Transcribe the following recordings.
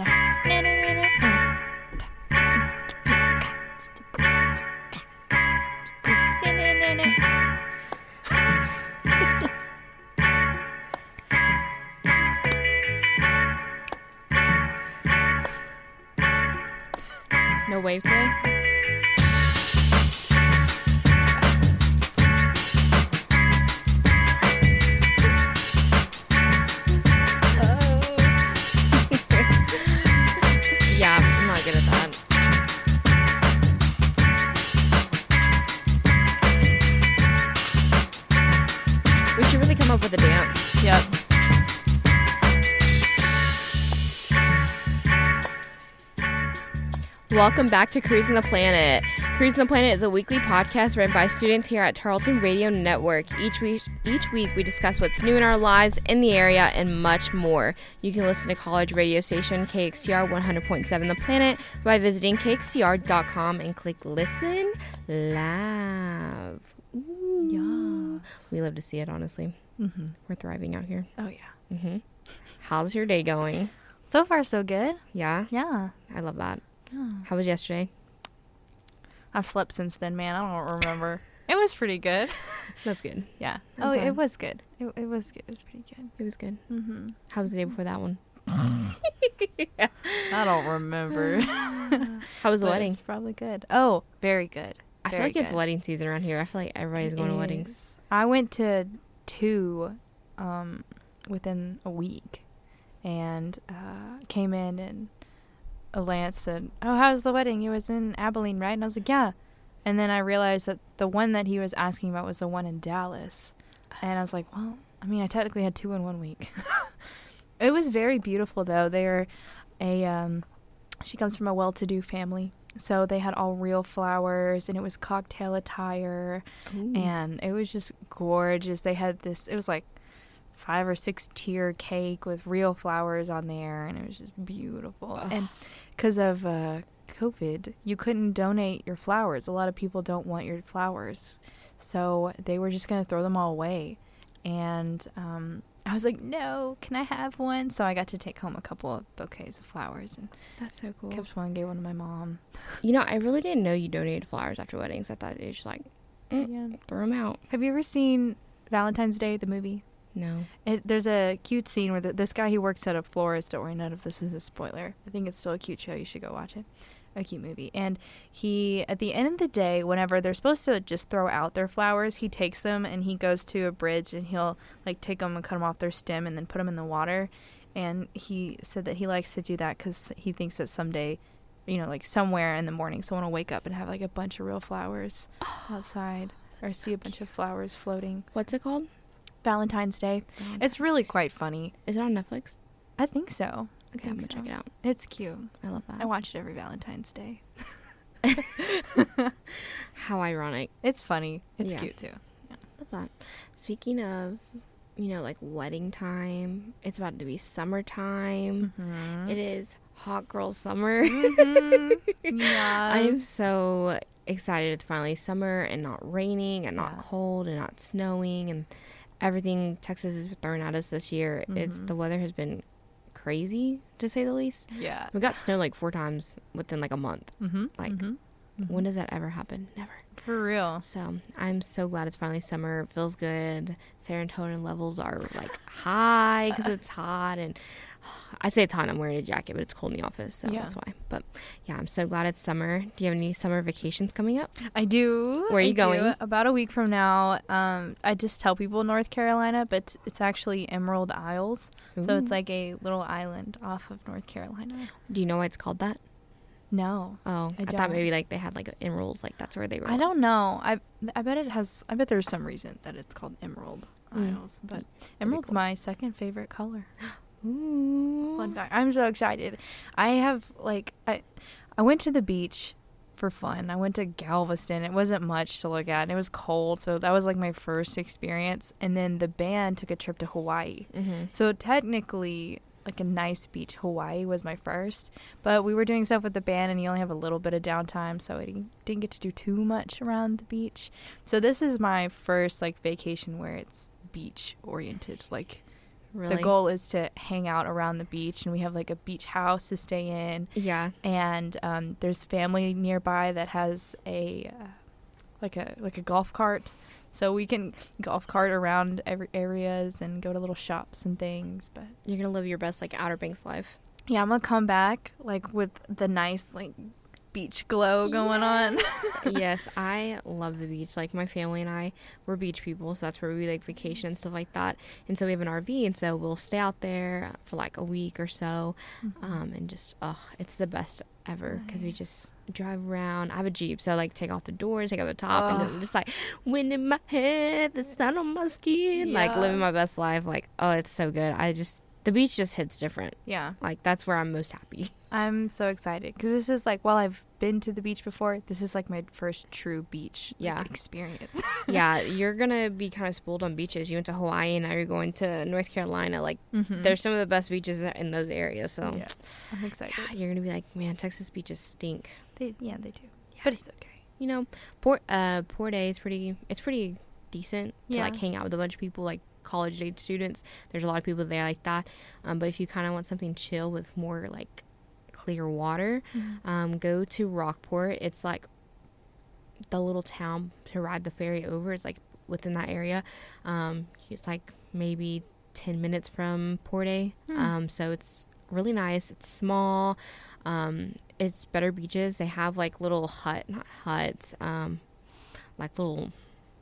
No wave today? Welcome back to Cruising the Planet. Cruising the Planet is a weekly podcast run by students here at Tarleton Radio Network. Each week, each week we discuss what's new in our lives, in the area, and much more. You can listen to college radio station KXTR 100.7 The Planet by visiting kxtr.com and click Listen Live. Ooh. We love to see it, honestly. Mm-hmm. We're thriving out here. Oh yeah. hmm How's your day going? So far, so good. Yeah, Yeah. I love that. Yeah. How was yesterday? I've slept since then, man. I don't remember. it was pretty good. That's good. Yeah. I'm Oh, glad. it was good. It, it was good. It was pretty good. It was good. Mm-hmm. How was the day before that one? I don't remember. How was the But wedding? It's probably good. Oh, very good. I feel very like it's wedding season around here. I feel like everybody's going to weddings. I went to two um, within a week and uh, came in and Lance said, Oh, how was the wedding? It was in Abilene, right? And I was like, Yeah. And then I realized that the one that he was asking about was the one in Dallas. And I was like, Well, I mean, I technically had two in one week. it was very beautiful, though. They're a, um, she comes from a well to do family. So they had all real flowers and it was cocktail attire and it was just gorgeous. They had this, it was like five or six tier cake with real flowers on there, and it was just beautiful. And because of uh, COVID, you couldn't donate your flowers. A lot of people don't want your flowers, so they were just gonna throw them all away. And um, I was like, "No, can I have one?" So I got to take home a couple of bouquets of flowers and That's so cool. kept one, gave one to my mom. You know, I really didn't know you donated flowers after weddings. I thought it was just like, mm, Yeah. throw them out. Have you ever seen Valentine's Day, the movie? No. It, there's a cute scene where the, this guy he works at a florist. Don't worry, none of this is a spoiler. I think it's still a cute show. You should go watch it. A cute movie. And he, at the end of the day, whenever they're supposed to just throw out their flowers, he takes them and he goes to a bridge and he'll like take them and cut them off their stem and then put them in the water. And he said that he likes to do that because he thinks that someday, you know, like somewhere in the morning, someone will wake up and have like a bunch of real flowers outside or see a bunch of flowers floating. What's it called? Valentine's Day. It's really quite funny. Is it on Netflix? I think so. Okay, I'm gonna check it out. It's cute. I love that. I watch it every Valentine's Day. How ironic. It's funny. It's Yeah. cute too. Love that. Speaking of, you know, like wedding time, it's about to be summertime. Mm-hmm. It is hot girl summer. Yeah. I am so excited it's finally summer and not raining and not Yeah. cold and not snowing and everything Texas has thrown at us this year. It's Mhm. the weather has been crazy to say the least. Yeah. We got snow like four times within like a month. Mm-hmm. Like, When does that ever happen? Never. For real. So I'm so glad it's finally summer. It feels good. Serotonin levels are like high because it's hot, and I say it's hot. I'm wearing a jacket, but it's cold in the office, so Yeah. that's why. But yeah, I'm so glad it's summer. Do you have any summer vacations coming up? I do. Where are I you do. going? About a week from now. Um, I just tell people North Carolina, but it's, actually Emerald Isles. So it's like a little island off of North Carolina. Do you know why it's called that? No. Oh, I, I thought maybe like they had like emeralds, like that's where they were. I don't know. I I bet it has. I bet there's some reason that it's called Emerald Mm. Isles. But emerald's cool. my second favorite color. Ooh. Fun fact. I'm so excited. I have like I I went to the beach for fun. I went to Galveston. It wasn't much to look at. And it was cold, so that was like my first experience. And then the band took a trip to Hawaii. Mm-hmm. So technically, like a nice beach, Hawaii was my first. But we were doing stuff with the band, and you only have a little bit of downtime, so I didn't, didn't get to do too much around the beach. So this is my first like vacation where it's beach oriented, like Really? The goal is to hang out around the beach, and we have like a beach house to stay in. Yeah. And um, there's family nearby that has a uh, like a like a golf cart, so we can golf cart around every areas and go to little shops and things. But You're gonna live your best like Outer Banks life. yeah, I'm gonna come back like with the nice like beach glow going on. yes, I love the beach. Like my family and I, we're beach people, so that's where we like vacation and stuff like that. And so we have an RV, and so we'll stay out there for like a week or so, um, and just oh, it's the best ever because we just drive around. I have a jeep, so like take off the doors, take off the top, and Ugh. then just like wind in my head, the sun on my skin, like living my best life. Like oh, it's so good. I just the beach just hits different. yeah, Like that's where I'm most happy. I'm so excited because this is like while I've been to the beach before, this is like my first true beach like, Yeah. experience. yeah, you're gonna be kind of spoiled on beaches. You went to Hawaii, and now you're going to North Carolina. Like, Mhm. there's some of the best beaches in those areas. So, yeah, I'm excited. yeah, you're gonna be like, man, Texas beaches stink. They, yeah, they do, Yeah. but it's okay. You know, Port uh Port A is pretty. It's pretty decent to like hang out with a bunch of people, like college age students. There's a lot of people there like that. Um, but if you kind of want something chill with more like clear water, um, go to Rockport. It's like the little town to ride the ferry over. It's like within that area. Um, it's like maybe 10 minutes from Port A. Hmm. Um, so it's really nice. It's small. Um, it's better beaches. They have like little hut, not huts, um, like little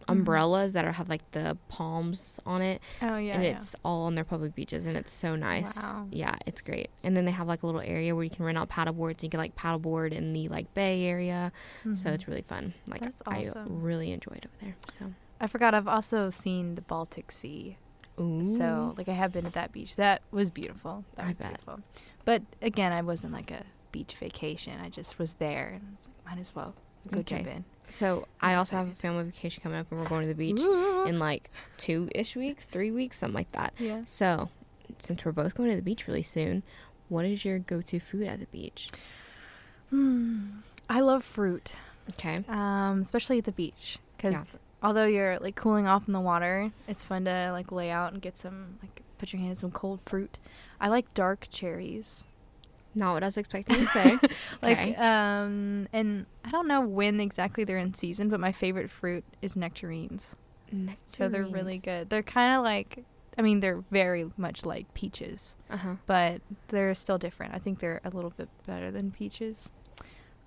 umbrellas that are, have like the palms on it. Oh yeah, and yeah. it's all on their public beaches and it's so nice. Wow. Yeah, it's great. And then they have like a little area where you can rent out paddle boards. You can like paddleboard in the like bay area. So Mhm. it's really fun. Like That's I really enjoyed over there. So I forgot. I've also seen the Baltic Sea. Ooh. So like I have been at that beach. That was beautiful. That I was bet. beautiful. But again, I wasn't like a beach vacation. I just was there and I was like, might as well go Okay. jump in. So I also have a family vacation coming up and we're going to the beach in like two ish weeks, three weeks, something like that. yeah. So since we're both going to the beach really soon, what is your go to food at the beach? Hmm. I love fruit, Okay. um, especially at the beach, because although you're like cooling off in the water, it's fun to like lay out and get some like put your hand in some cold fruit. I like dark cherries. Not what I was expecting to say. Like Okay. um and I don't know when exactly they're in season, but my favorite fruit is nectarines. So they're really good. They're kind of like I mean they're very much like peaches, Uh-huh. but they're still different. I think they're a little bit better than peaches.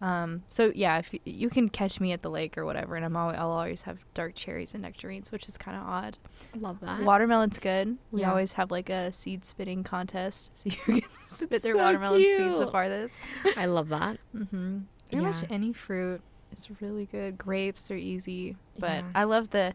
Um, so yeah, if y- you can catch me at the lake or whatever, and I'm always, I'll always have dark cherries and nectarines, which is kind of odd. I love that. Watermelon's good. We Yeah. always have like a seed spitting contest, so you can spit their so watermelon seeds the cute. farthest. I love that. Mm-hmm. Pretty much Yeah. any fruit is really good. Grapes are easy, but Yeah. I love the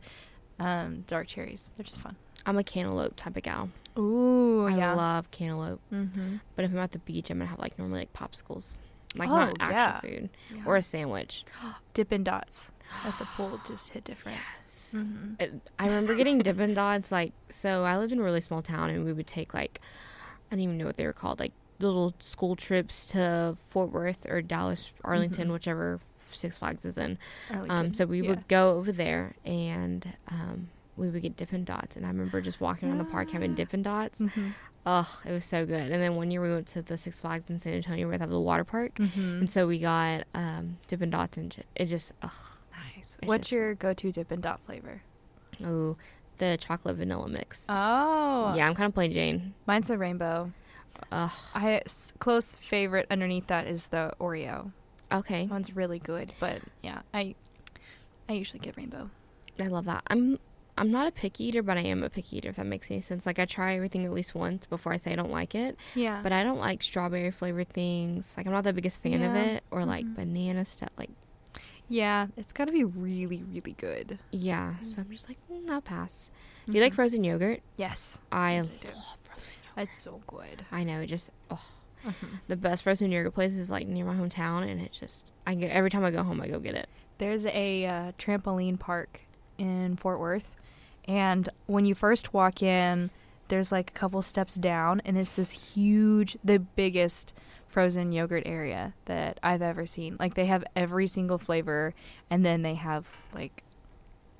um, dark cherries. They're just fun. I'm a cantaloupe type of gal. Ooh, I yeah. love cantaloupe. mm-hmm. But if I'm at the beach, I'm gonna have like normally like popsicles, like Oh, not actual yeah. food or a sandwich. Dippin' Dots at the pool just hit different. Yes. Mm-hmm. It- I remember getting Dippin' Dots. Like, so I lived in a really small town, and we would take like, I don't even know what they were called, like little school trips to Fort Worth or Dallas, Arlington, Mhm. whichever Six Flags is in. Um, Arlington. so we Yeah. would go over there, and um, we would get Dippin' Dots. And I remember just walking around the park having Yeah. Dippin' Dots. Mhm. Oh, it was so good. And then one year we went to the Six Flags in San Antonio where they have the water park. Mhm. And so we got um, Dippin' Dots and it just, oh, Nice. What's just- your go-to Dippin' Dot flavor? oh, the chocolate vanilla mix. Oh, yeah, I'm kind of plain Jane. Mine's a rainbow. Ugh. I s- close favorite underneath that is the Oreo. Okay, That one's really good, but yeah, I I usually get rainbow. I love that. I'm I'm not a picky eater, but I am a picky eater. If that makes any sense. Like I try everything at least once before I say I don't like it. Yeah, But I don't like strawberry flavored things. Like I'm not the biggest fan of it, or like Mhm. banana stuff. Like yeah, it's got to be really, really good. yeah, so I'm just like mm, I'll pass. Do Mhm. you like frozen yogurt? Yes, I Yes, I do. love frozen yogurt. it's so good. I know it just oh the best frozen yogurt place is like near my hometown, and it just I get every time I go home I go get it. There's a uh, trampoline park in Fort Worth, and when you first walk in, there's like a couple steps down, and it's this huge, the biggest frozen yogurt area that I've ever seen. Like they have every single flavor, and then they have like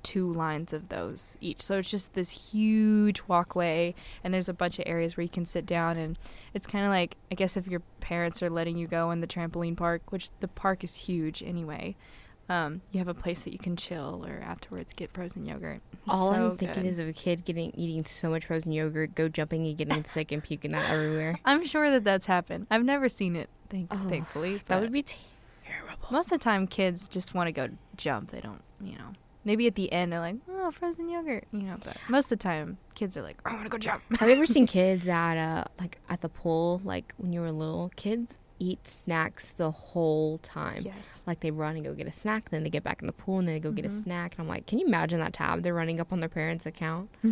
two lines of those each. So it's just this huge walkway, and there's a bunch of areas where you can sit down. And it's kind of like, I guess, if your parents are letting you go in the trampoline park, which the park is huge anyway, um, you have a place that you can chill or afterwards get frozen yogurt. It's All so I'm thinking good. is of a kid getting eating so much frozen yogurt, go jumping and getting sick and puking that everywhere. I'm sure that that's happened. I've never seen it, thank- Oh, thankfully. That would be terrible. most of the time, kids just want to go jump. They don't, you know. Maybe at the end they're like, "Oh, frozen yogurt," you know. But most of the time, kids are like, "I want to go jump." Have you ever seen kids at uh like at the pool, like when you were little? Kids eat snacks the whole time. yes. Like they run and go get a snack, then they get back in the pool and then they go get a Mhm. snack. And I'm like, can you imagine that tab? They're running up on their parents' account.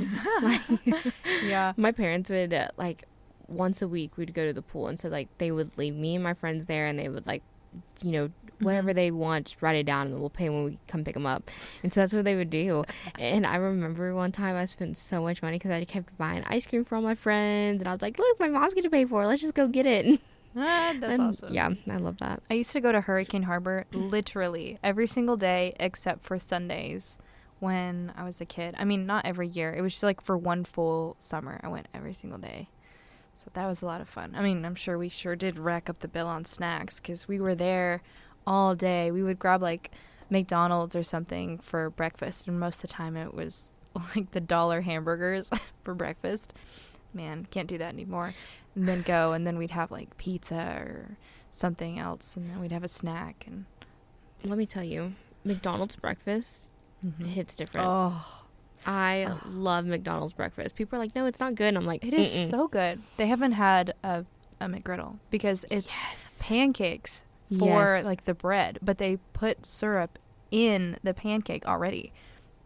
yeah. My parents would uh, like once a week we'd go to the pool, and so like they would leave me and my friends there, and they would like, you know, whatever Mhm. they want, just write it down, and then we'll pay when we come pick them up. And so that's what they would do. And I remember one time I spent so much money because I kept buying ice cream for all my friends, and I was like, look, my mom's gonna pay for it. Let's just go get it. Ah, that's And, awesome. Yeah, I love that. I used to go to Hurricane Harbor literally every single day except for Sundays when I was a kid. I mean, not every year. It was just like for one full summer. I went every single day. So that was a lot of fun. I mean, I'm sure we sure did rack up the bill on snacks because we were there all day. We would grab like McDonald's or something for breakfast, and most of the time it was like the dollar hamburgers for breakfast. Man, can't do that anymore. And then go, and then we'd have like pizza or something else, and then we'd have a snack. And Let me tell you, McDonald's breakfast mm-hmm. hits different. oh, I Ugh. love McDonald's breakfast. People are like, no, it's not good. And I'm like, it is "Mm-mm." so good. They haven't had a a McGriddle because it's yes. pancakes for Yes. like the bread, but they put syrup in the pancake already.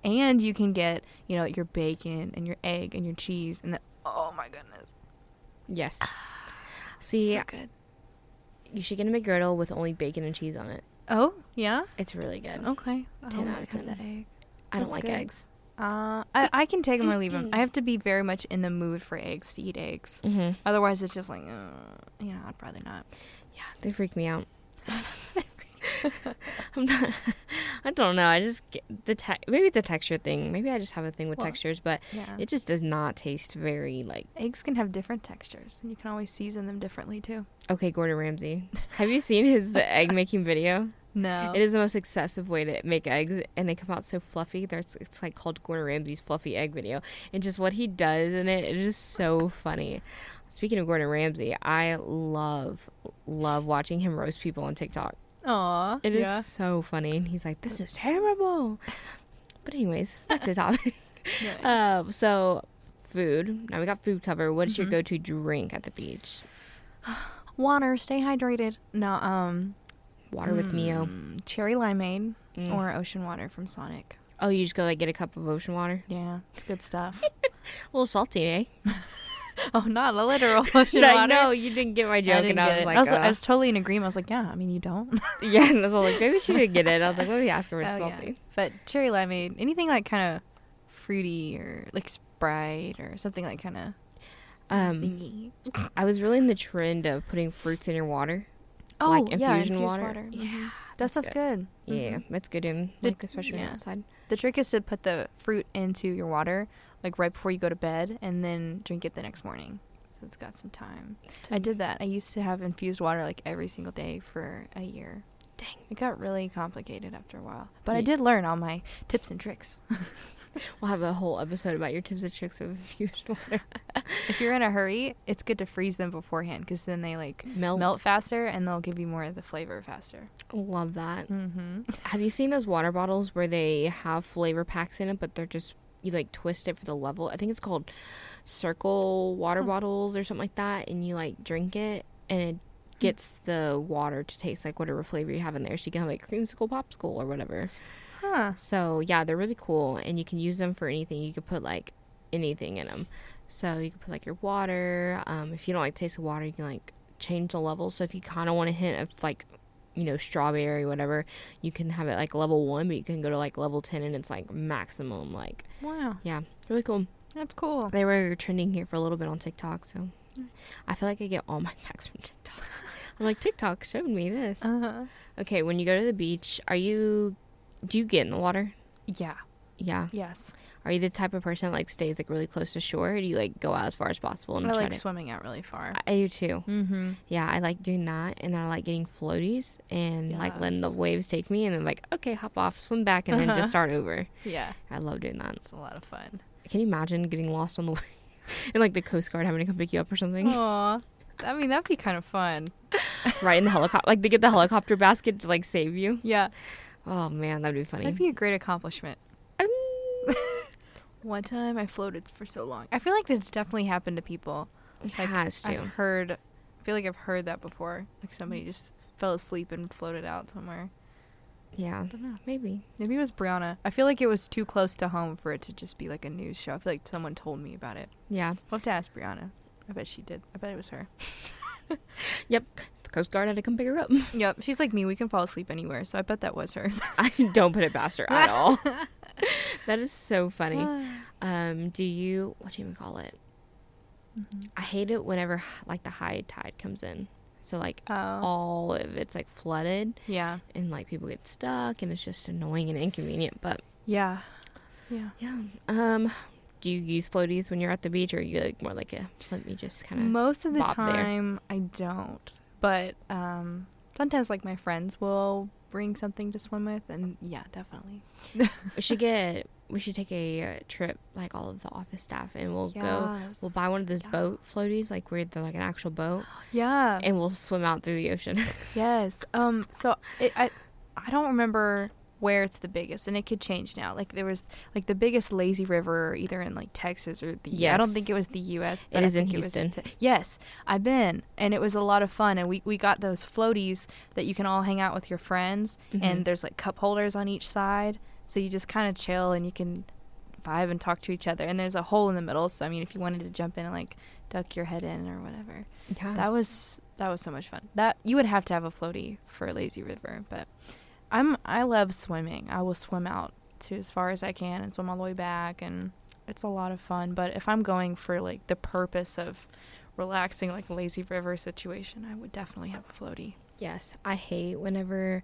And you can get, you know, your bacon and your egg and your cheese and the oh my goodness. Yes. See, so good. you should get a McGriddle with only bacon and cheese on it. Oh, yeah. It's really good. Okay. I 10 out of 10. egg. I don't like good. eggs. Uh, I, I can take them or leave them. I have to be very much in the mood for eggs to eat eggs. Mm-hmm. Otherwise, it's just like, uh, you know, I'd rather not. Yeah, they freak me out. I'm not. I don't know. I just get the te- maybe the texture thing. Maybe I just have a thing with Well, textures, but Yeah. it just does not taste very like. Eggs can have different textures, and you can always season them differently too. Okay, Gordon Ramsay. Have you seen his egg making video? No. It is the most excessive way to make eggs, and they come out so fluffy. There's it's like called Gordon Ramsay's fluffy egg video, and just what he does in it is just so funny. Speaking of Gordon Ramsay, I love love watching him roast people on TikTok. Aw. It is yeah. so funny, and he's like, "This is terrible." But anyways, back to the topic. Nice. Um, so food. Now we got food cover. What is your Mhm. go-to drink at the beach? Water, stay hydrated. No, um, Water with Mio. mm, cherry limeade Mm. or ocean water from Sonic. oh, you just go like get a cup of ocean water. Yeah, it's good stuff. A little salty, eh? oh, not a literal ocean I water. know you didn't get my joke, I didn't and I was it. like, I, was, uh, I was totally in agreement. I was like, yeah, I mean, you don't. yeah, and I was like, maybe she should get it. I was like, let me ask her if it's Oh, yeah. salty. But cherry limeade, anything like kind of fruity or like Sprite or something like kind of Um, zingy. I was really in the trend of putting fruits in your water, Oh, like yeah, infusion infused water. water. Yeah, Mhm. That that's stuff's good. good. yeah, Mhm. that's good in like especially yeah. outside. The trick is to put the fruit into your water like right before you go to bed and then drink it the next morning. So it's got some time. I did that. I used to have infused water like every single day for a year. Dang. It got really complicated after a while. But I did learn all my tips and tricks. We'll have a whole episode about your tips and tricks of infused water. if you're in a hurry, it's good to freeze them beforehand because then they like Melt. melt faster and they'll give you more of the flavor faster. Love that. Mm-hmm. Have you seen those water bottles where they have flavor packs in it, but they're just you like twist it for the level? I think it's called circle water bottles or something like that, and you like drink it, and it gets the water to taste like whatever flavor you have in there. So you can have like creamsicle, popsicle, or whatever. Huh. So yeah, they're really cool, and you can use them for anything. You could put like anything in them. So you can put like your water. Um, if you don't like the taste of water, you can like change the level. So if you kind of want a hint of like, you know, strawberry, whatever, you can have it like level one, but you can go to like level ten, and it's like maximum. Like Wow. yeah, really cool. That's cool. They were trending here for a little bit on TikTok, so I feel like I get all my packs from TikTok. I'm like TikTok showed me this. Uh-huh. Okay, when you go to the beach, are you? Do you get in the water? Yeah. Yeah. Yes. Are you the type of person that like stays like really close to shore, or do you like go out as far as possible and I like to? swimming out really far. I do too. mm-hmm. Yeah, I like doing that, and then I like getting floaties and like letting the waves take me, and then like okay, hop off, swim back, and then Uh-huh. just start over. Yeah. I love doing that. It's a lot of fun. Can you imagine getting lost on the way, and like the Coast Guard having to come pick you up or something? Aw. I mean, that'd be kind of fun. right in the helicopter, like they get the helicopter basket to like save you. Yeah. Oh man, that'd be funny. That'd be a great accomplishment. One time I floated for so long. I feel like it's definitely happened to people. it Like, has to. I've heard, I feel like I've heard that before. Like somebody just fell asleep and floated out somewhere. Yeah, I don't know. maybe. Maybe it was Brianna. I feel like it was too close to home for it to just be like a news show. I feel like someone told me about it. Yeah. We'll have to ask Brianna. I bet she did. I bet it was her. Yep. The Coast Guard had to come pick her up. Yep. She's like me. We can fall asleep anywhere. So I bet that was her. I don't put it past her at all. that is so funny. Um, do you what do you even call it? Mm-hmm. I hate it whenever like the high tide comes in. So like Oh. all of it's like flooded Yeah. and like people get stuck and it's just annoying and inconvenient. But Yeah. Yeah. yeah. Um, do you use floaties when you're at the beach, or are you like more like a let me just kind of Most of the bob there. time, I don't. But um, sometimes, like my friends will bring something to swim with, and yeah, definitely. we should get we should take a uh, trip like all of the office staff and we'll go we'll buy one of those Yeah. boat floaties like where they're like an actual boat Yeah. and we'll swim out through the ocean. yes. Um. So it, I, I don't remember where it's the biggest, and it could change now. Like there was like the biggest lazy river, either in like Texas or the. I don't think it was the U.S. It But I is in Houston. Te- yes, I've been, and it was a lot of fun. And we we got those floaties that you can all hang out with your friends, Mhm. and there's like cup holders on each side, so you just kind of chill and you can vibe and talk to each other. And there's a hole in the middle, so I mean, if you wanted to jump in and like duck your head in or whatever. yeah. That was that was so much fun. That you would have to have a floaty for a lazy river, but I'm I love swimming. I will swim out to as far as I can and swim all the way back and it's a lot of fun. But if I'm going for like the purpose of relaxing like a lazy river situation, I would definitely have a floaty. yes, I hate whenever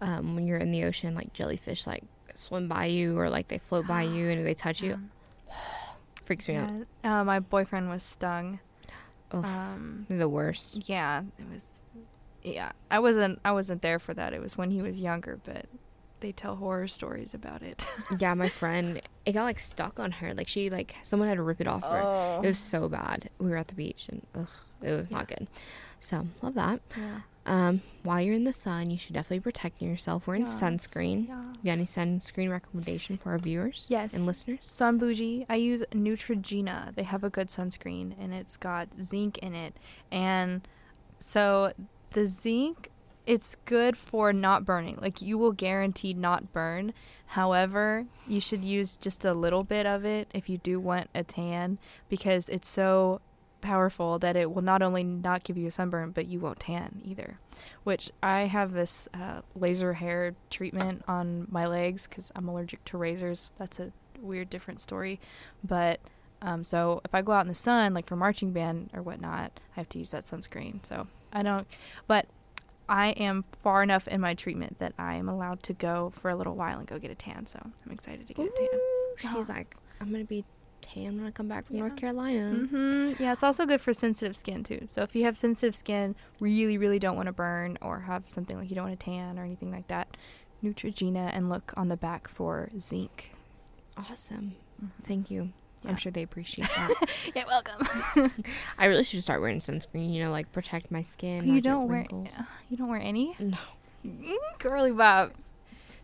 um when you're in the ocean like jellyfish like swim by you or like they float by you and they touch you. Um, Freaks me out. Uh, my boyfriend was stung. Oof. Um the worst. yeah, it was yeah. I wasn't I wasn't there for that. It was when he was younger, but they tell horror stories about it. yeah, my friend, it got like stuck on her. Like she like someone had to rip it off her. It was so bad. We were at the beach and ugh, it was not good. So love that. yeah. Um, while you're in the sun, you should definitely protect yourself. Wearing Yes, sunscreen. yes. You got any sunscreen recommendation for our viewers? Yes. And listeners? I'm bougie. I use Neutrogena. They have a good sunscreen and it's got zinc in it. And so the zinc it's good for not burning. Like you will guaranteed not burn. However, you should use just a little bit of it if you do want a tan because it's so powerful that it will not only not give you a sunburn but you won't tan either. Which I have this uh, laser hair treatment on my legs because I'm allergic to razors. That's a weird different story, but um, so if I go out in the sun, like for marching band or whatnot, I have to use that sunscreen. So I don't, but I am far enough in my treatment that I am allowed to go for a little while and go get a tan. So I'm excited to get a tan. She's Yes. like, I'm gonna be tan when I come back from Yeah. North Carolina. hmm Yeah, it's also good for sensitive skin too. So if you have sensitive skin, really, really don't want to burn or have something like you don't want to tan or anything like that, Neutrogena and look on the back for zinc. Awesome. Thank you. Yeah. I'm sure they appreciate that. You're welcome. I really should start wearing sunscreen. You know, like protect my skin. you don't wear wrinkles. you don't wear any? No, Mm, Girly Bob.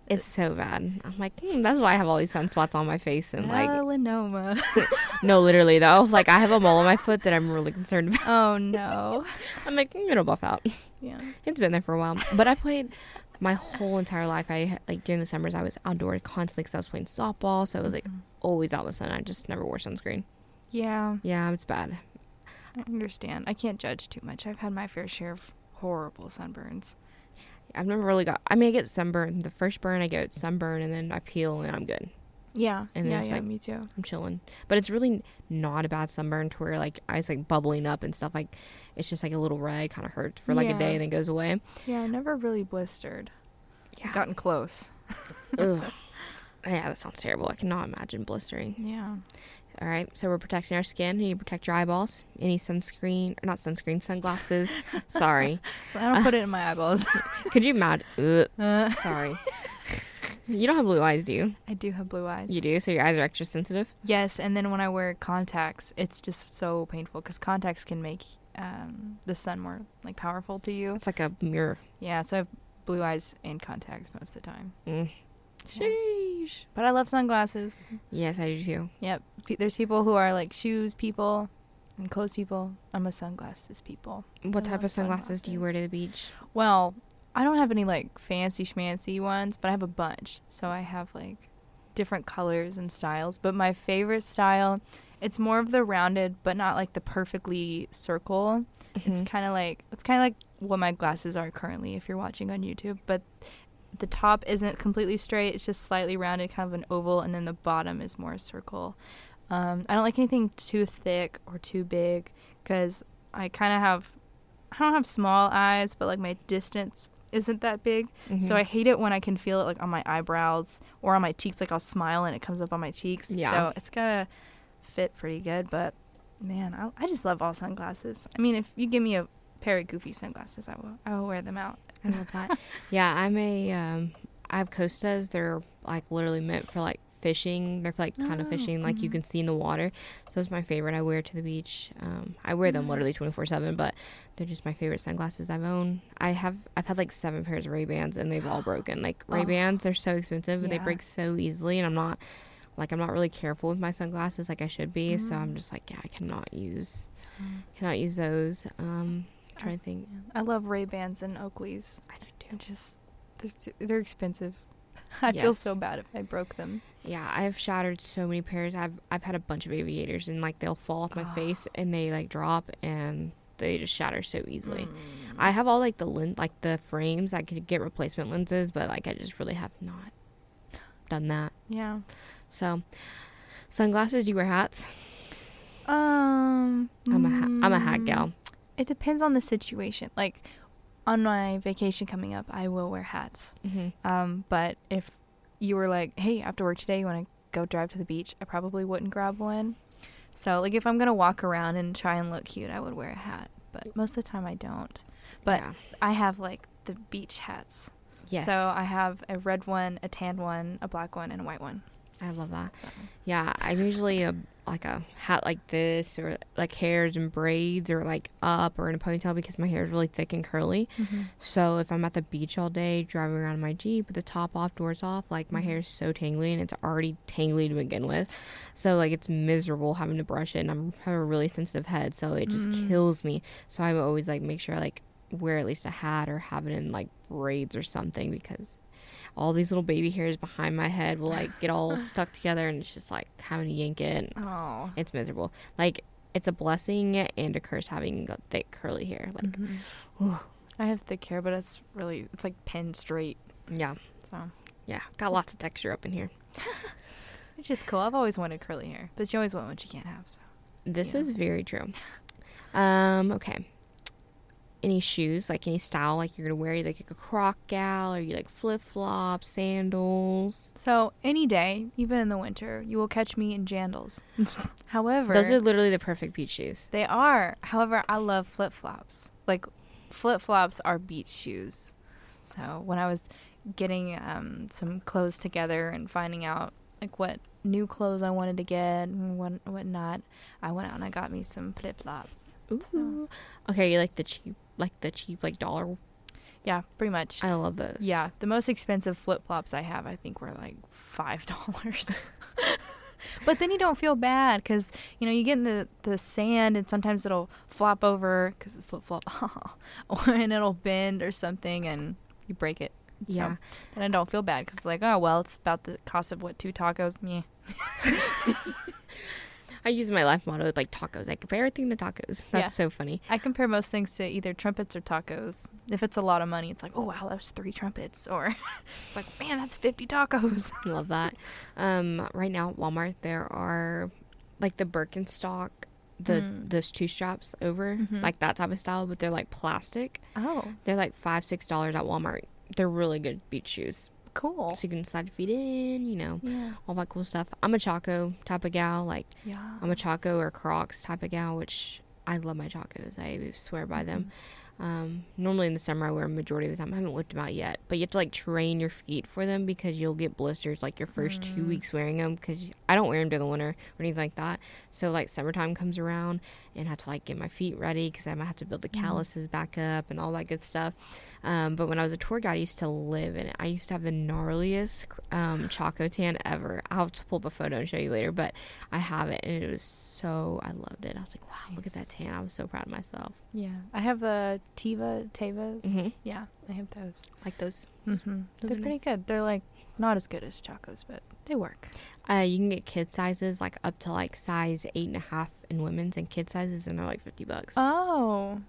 it's so bad. I'm like, hmm, that's why I have all these sunspots on my face and like, Melanoma. no, literally though. Like I have a mole on my foot that I'm really concerned about. oh no. I'm like, mm, it'll buff out. Yeah. It's been there for a while, but I played my whole entire life. I like during the summers I was outdoors constantly because I was playing softball, so I was like Mhm. always out in the sun. I just never wore sunscreen. Yeah, Yeah, it's bad. I understand. I can't judge too much. I've had my fair share of horrible sunburns. I've never really got. I mean, I get sunburn. The first burn, I get sunburn, and then I peel, and I'm good. Yeah. And then yeah, yeah, like- me too. I'm chilling. But it's really not a bad sunburn to where like I was like bubbling up and stuff. Like it's just like a little red, kind of hurts for like a day and then goes away. Yeah, I never really blistered. Yeah. Gotten close. Ugh. Yeah, that sounds terrible. I cannot imagine blistering. Yeah. All right, so we're protecting our skin. You protect your eyeballs. Any sunscreen, or not sunscreen, sunglasses. Sorry. So I don't put it in my eyeballs. Could you imagine? Uh, sorry. you don't have blue eyes, do you? I do have blue eyes. You do, so your eyes are extra sensitive. Yes, and then when I wear contacts, it's just so painful because contacts can make um, the sun more like powerful to you. It's like a mirror. Yeah, so I have blue eyes and contacts most of the time. Mm. Sheesh. But I love sunglasses. Yes, I do too. Yep. Pe- There's people who are like shoes people and clothes people. I'm a sunglasses people. What I type of sunglasses, do you wear to the beach? Well, I don't have any like fancy schmancy ones, but I have a bunch. So I have like different colors and styles. But my favorite style, it's more of the rounded, but not like the perfectly circle. It's Mhm. kind of like it's kind of like what my glasses are currently if you're watching on YouTube, but the top isn't completely straight. It's just slightly rounded, kind of an oval, and then the bottom is more a circle. Um, I don't like anything too thick or too big because I kind of have I don't have small eyes, but like my distance isn't that big. So Mhm. I hate it when I can feel it like on my eyebrows or on my cheeks. Like I'll smile and it comes up on my cheeks. Yeah. So it's gotta fit pretty good. But man, I, I just love all sunglasses. I mean, if you give me a pair of goofy sunglasses, I will I will wear them out. I love that. yeah, I'm a. Um, I have Costas. They're like literally meant for like fishing. They're for like kind of Oh, fishing, like you mhm. can see in the water. So it's my favorite. I wear to the beach. Um, I wear them literally 24 seven, but they're just my favorite sunglasses I've owned. I have. I've had like seven pairs of Ray Bans, and they've all broken. Like Oh. Ray Bans, they're so expensive, and they break so easily, and I'm not. Like I'm not really careful with my sunglasses like I should be, so I'm Mm. just like, yeah, I cannot use, cannot use those. Um, I'm trying to think. I love Ray Bans and Oakleys. I don't do just they're, they're expensive. I feel so bad if I broke them. Yeah, I've shattered so many pairs. I've I've had a bunch of aviators and like they'll fall off my face and they like drop and they just shatter so easily. Mm. I have all like the lens, like the frames. I could get replacement lenses, but like I just really have not done that. Yeah. So, sunglasses. Do you wear hats? Um. I'm a ha- I'm a hat mm, gal. It depends on the situation. Like on my vacation coming up, I will wear hats. Mm-hmm. Um, but if you were like, "Hey, after work today, you want to go drive to the beach?" I probably wouldn't grab one. So, like, if I'm gonna walk around and try and look cute, I would wear a hat. But most of the time, I don't. But yeah. I have like the beach hats. yes, So I have a red one, a tan one, a black one, and a white one. I love that. So Yeah, I'm usually a like a hat like this or like hairs and braids or like up or in a ponytail because my hair is really thick and curly. So if I'm at the beach all day driving around in my Jeep with the top off, doors off, like my hair is so tangly and it's already tangly to begin with. So like it's miserable having to brush it and I'm have a really sensitive head, so it just Mm. kills me. So I always like make sure I like wear at least a hat or have it in like braids or something because all these little baby hairs behind my head will like get all stuck together and it's just like having to yank it. oh, It's miserable. Like it's a blessing and a curse having thick curly hair. Like Mhm. I have thick hair, but it's really it's like pin straight. yeah, So yeah, got lots of texture up in here. which is cool. I've always wanted curly hair, but you always want what you can't have. So This Yeah. is very true. Um, okay. Any shoes, like any style, like you're gonna wear, like a croc gal, or you like flip flops, sandals. so any day, even in the winter, you will catch me in jandals. However, Those are literally the perfect beach shoes. They are. However, I love flip flops. Like, flip flops are beach shoes. So when I was getting um, some clothes together and finding out like what new clothes I wanted to get and what what not, I went out and I got me some flip flops. Ooh. Okay, you like the cheap, like the cheap, like dollar. Yeah, pretty much. I love those. yeah, the most expensive flip flops I have, I think, were like five dollars. but then you don't feel bad because you know you get in the the sand and sometimes it'll flop over because it's flip flop, or and it'll bend or something and you break it. Yeah. So then I don't feel bad because it's like oh well it's about the cost of what two tacos. Yeah. I use my life motto like tacos. I compare everything to tacos. That's Yeah. so funny. I compare most things to either trumpets or tacos. If it's a lot of money, it's like, oh wow, that's three trumpets, or it's like, man, that's fifty tacos. I love that. Um, right now at Walmart there are like the Birkenstock, the Mm. those two straps over, Mhm. like that type of style, but they're like plastic. Oh, They're like five six dollars at Walmart. They're really good beach shoes. Cool. so you can slide your feet in. You know, Yeah. all that cool stuff. I'm a Chaco type of gal. Like Yeah. I'm a Chaco or Crocs type of gal, which I love my Chacos. I swear by them. Um, normally in the summer I wear 'em majority of the time. I haven't whipped them out yet, but you have to like train your feet for them because you'll get blisters like your first two Mm. weeks wearing them. Because I don't wear them during the winter or anything like that. So like summertime comes around and I have to like get my feet ready because I might have to build the Mhm. calluses back up and all that good stuff. Um, but when I was a tour guide, I used to live in it. I used to have the gnarliest um, Chaco tan ever. I'll have to pull up a photo and show you later, but I have it and it was so I loved it. I was like, wow, look at that tan. I was so proud of myself. Yeah. I have the Teva Tevas. hmm Yeah, I have those. Like those. Mm-hmm. Those They're pretty nice. good. They're like not as good as Chacos, but they work. Uh, you can get kid sizes like up to like size eight and a half in women's and kid sizes, and they're like fifty bucks. Oh,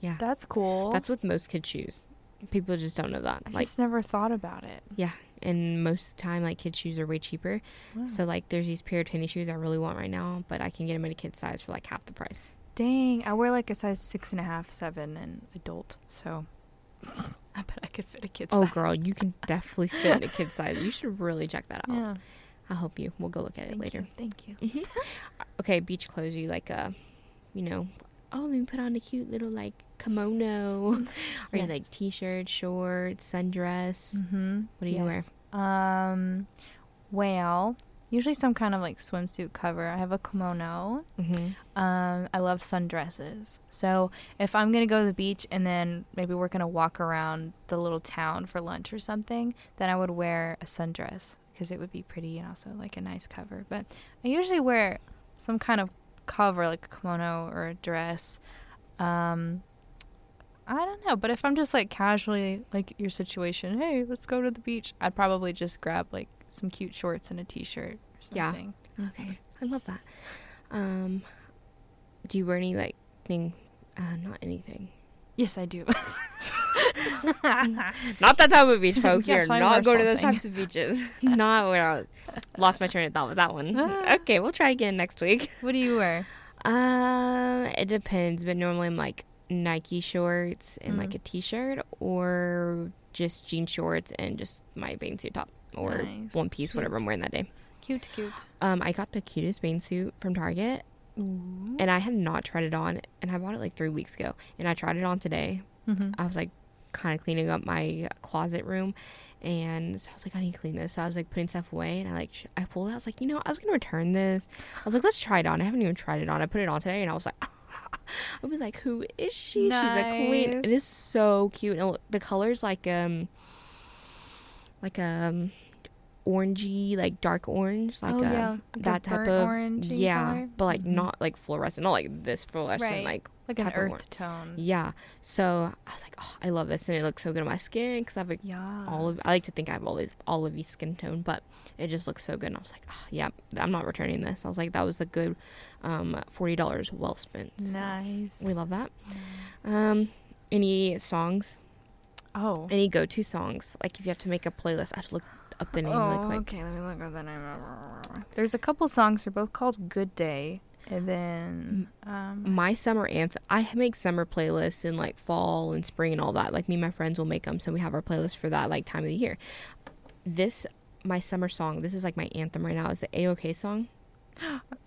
yeah, that's cool. that's with most kid shoes. People just don't know that. I like, just never thought about it. yeah, and most of the time, like kid shoes are way cheaper. Wow. So like, there's these pair of tennis shoes I really want right now, but I can get them in a kid size for like half the price. Dang, I wear like a size six and a half, seven, and adult. So I bet I could fit a kid Oh, size. girl, you can definitely fit in a kid size. You should really check that out. Yeah. I'll help you. We'll go look at it Thank later. you. Thank you. hmm okay, beach clothes. You like uh, you know, oh, let me put on a cute little like kimono, or you Yes. like t-shirt, shorts, sundress. Mm-hmm. What do you wear? Um, well, usually some kind of like swimsuit cover. I have a kimono. Mm-hmm. Um, I love sundresses. So if I'm gonna go to the beach and then maybe we're gonna walk around the little town for lunch or something, then I would wear a sundress because it would be pretty and also like a nice cover. But I usually wear some kind of cover like a kimono or a dress. Um, I don't know, but if I'm just like casually like your situation, hey, let's go to the beach, I'd probably just grab like some cute shorts and a t-shirt or Yeah. Okay, I love that. Um, do you wear any like thing? Uh, not anything. Yes, I do. Not that type of beach, folks. Yes, You're not going to those types of beaches. not where I lost my train of thought with that one. okay, we'll try again next week. what do you wear? Uh, it depends, but normally I'm like Nike shorts and like Mm. a t-shirt, or just jean shorts and just my bathing suit top, or Nice, one piece, whatever. I'm wearing that day. Cute, cute. Um, I got the cutest bathing suit from Target, Ooh. and I had not tried it on, and I bought it like three weeks ago, and I tried it on today. Mm-hmm. I was like kind of cleaning up my closet room. And so I was like, I need to clean this. So I was like putting stuff away, and I like sh- I pulled it. I was like, you know, I was gonna return this. I was like, let's try it on. I haven't even tried it on. I put it on today, and I was like, I was like, who is she? She's a queen. It Nice. is so cute. And the colors like um, like um, orangey, like dark orange, like oh uh, yeah, like a that type of orange yeah, color? but like Mhm. not like fluorescent, not like this fluorescent, Right. like like an earth tone. yeah. So I was like, oh, I love this, and it looks so good on my skin because I have like Yeah. olive. I like to think I have always olivey skin tone, but it just looks so good. And I was like, oh, yeah, I'm not returning this. I was like, that was a good um, forty dollars well spent. So Nice. We love that. Um, any songs? Oh. Any go-to songs? Like if you have to make a playlist, I have to look up the name oh, really quick. okay. Let me look up the name. There's a couple songs. They're both called "Good Day," and then um, My summer anthem. I make summer playlists in like fall and spring and all that. Like me and my friends will make them, so we have our playlist for that like time of the year. This my summer song. This is like my anthem right now. Is the AOK song.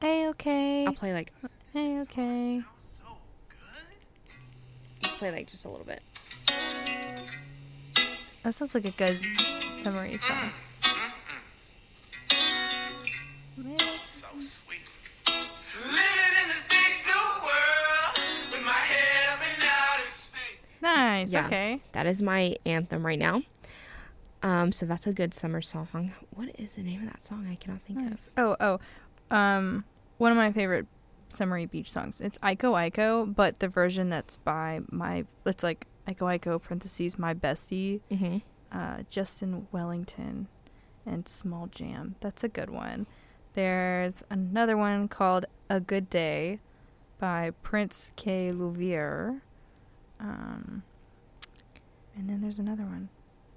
"Hey, okay, I'll play like hey, okay." I'll play like just a little bit. That sounds like a good summary song. So sweet. Nice. Yeah. Okay. That is my anthem right now. Um, so that's a good summer song. What is the name of that song? I cannot think of. Nice. Oh, oh. Um, one of my favorite summery beach songs. It's Iko Iko, but the version that's by my it's like Iko Iko parentheses my bestie, Mm-hmm. uh, Justin Wellington, and Small Jam. That's a good one. There's another one called A Good Day by Prince K. Louvier. Um, and then there's another one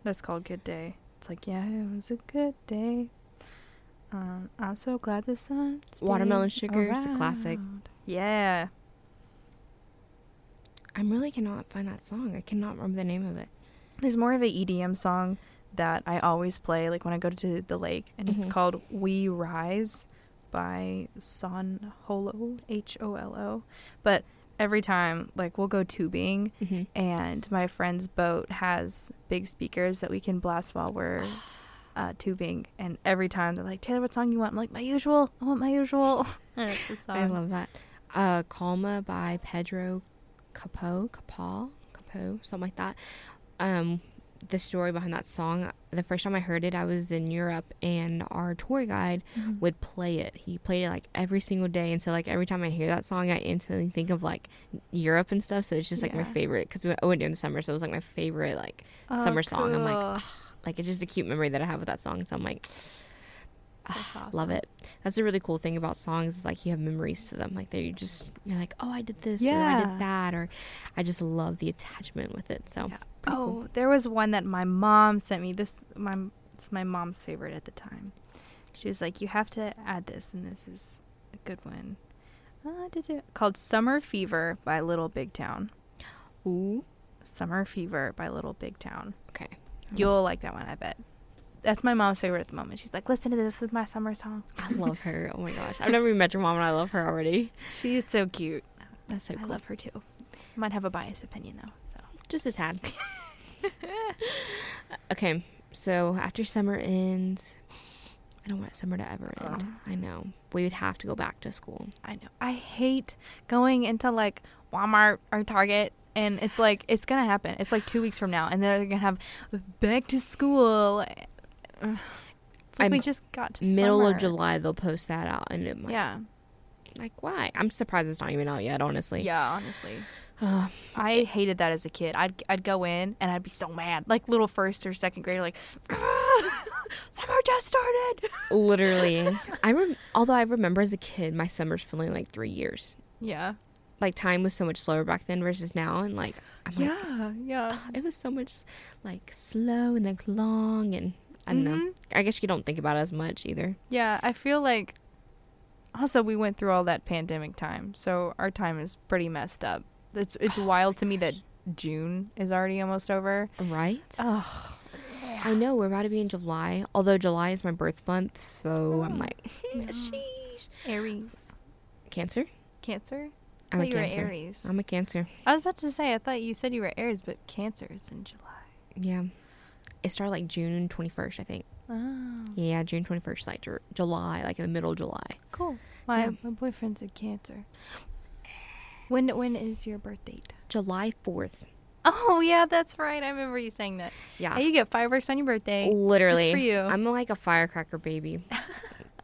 that's called Good Day. It's like, yeah, it was a good day. Um, I'm so glad the sun. Watermelon Sugar is a classic. Yeah. I really cannot find that song. I cannot remember the name of it. There's more of an EDM song that I always play like when I go to the lake, and it's Mhm. called "We Rise" by San Holo H O L O. But every time, like we'll go tubing, Mhm. and my friend's boat has big speakers that we can blast while we're uh, tubing. And every time they're like, "Taylor, what song you want?" I'm like, "My usual. I want my usual." and it's the song. I love that. Uh, Calma by Pedro Capo, Capo, Capo, something like that. Um, the story behind that song. The first time I heard it, I was in Europe, and our tour guide Mhm. would play it. He played it like every single day, and so like every time I hear that song, I instantly think of like Europe and stuff. So it's just like my favorite because we went during the summer, so it was like my favorite like Oh, summer song. I'm like, cool. "Ah," like it's just a cute memory that I have with that song. So I'm like, That's love it. That's a really cool thing about songs is like you have memories to them. Like they you just you're like, oh, I did this or I did that, or I just love the attachment with it. So Yeah. Oh, cool. there was one that my mom sent me. This my it's my mom's favorite at the time. She was like, "You have to add this, and this is a good one." Uh, did it called "Summer Fever" by Little Big Town. Ooh, "Summer Fever" by Little Big Town. okay. You'll like that one, I bet. That's my mom's favorite at the moment. She's like, "Listen to this. This is my summer song." I love her. Oh my gosh, I've never even met your mom, and I love her already. She's so cute. That's so I cool. I love her too. Might have a biased opinion though. Just a tad. okay, so after summer ends, I don't want summer to ever end. I know we would have to go back to school. I know. I hate going into like Walmart or Target and it's like it's gonna happen. It's like two weeks from now, and they're gonna have back to school. It's like we just got to Middle summer. of July, they'll post that out, and it might, Yeah, like why? I'm surprised it's not even out yet. Honestly, yeah. Honestly, Ugh. I hated that as a kid. I'd I'd go in and I'd be so mad, like little first or second grader, like summer just started. literally. I rem- although I remember as a kid, my summers feeling like three years. Yeah, Like time was so much slower back then versus now, and like I'm like, yeah, yeah. it was so much like slow and like long, and I don't know. Mhm. I guess you don't think about it as much either. Yeah, I feel like also we went through all that pandemic time, so our time is pretty messed up. It's it's oh wild to me that June is already almost over. Right? Oh, I know we're about to be in July. Although July is my birth month, so I'm Oh, like, yes. sheesh. Aries, Cancer. Cancer. I'm I a thought you were Cancer. Aries. I'm a Cancer. I was about to say I thought you said you were Aries, but Cancer is in July. Yeah. It started like June 21st, I think. Oh, Yeah, June 21st, like July, like in the middle of July. cool. My Yeah. my boyfriend's a Cancer. When when is your birth date? July 4th. Oh yeah, that's right. I remember you saying that. Yeah. Hey, you get fireworks on your birthday. Literally. Just for you. I'm like a firecracker baby.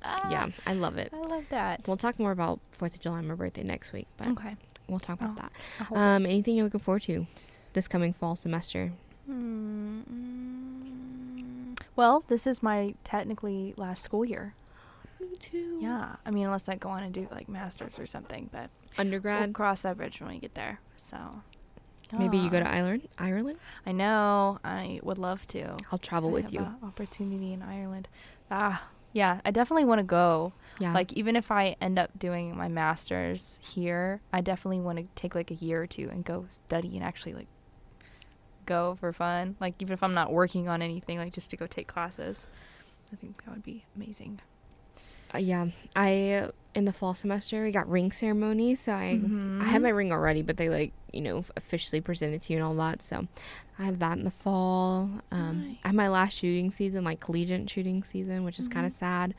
Ah, yeah, I love it. I love that. We'll talk more about 4th of July, and my birthday, next week, but Okay. we'll talk about Oh, that. I'll hold it. Um, anything you're looking forward to this coming fall semester? Mm, Well, this is my technically last school year. Me too. Yeah. I mean, unless I go on and do like masters or something, but we'll Undergrad. cross that bridge when we get there. So Maybe you go to. Ireland. Ireland. I know. I would love to. I'll travel I with have you. opportunity in Ireland. Ah, yeah. I definitely want to go. Yeah. Like even if I end up doing my masters here, I definitely want to take like a year or two and go study and actually like go for fun. Like even if I'm not working on anything, like just to go take classes. I think that would be amazing. Uh, yeah, I in the fall semester we got ring ceremony, so I I have Mhm. my ring already, but they like you know officially present it to you and all that. So I have that in the fall. Um, I have my last shooting season, like collegiate shooting season, which is kind of sad.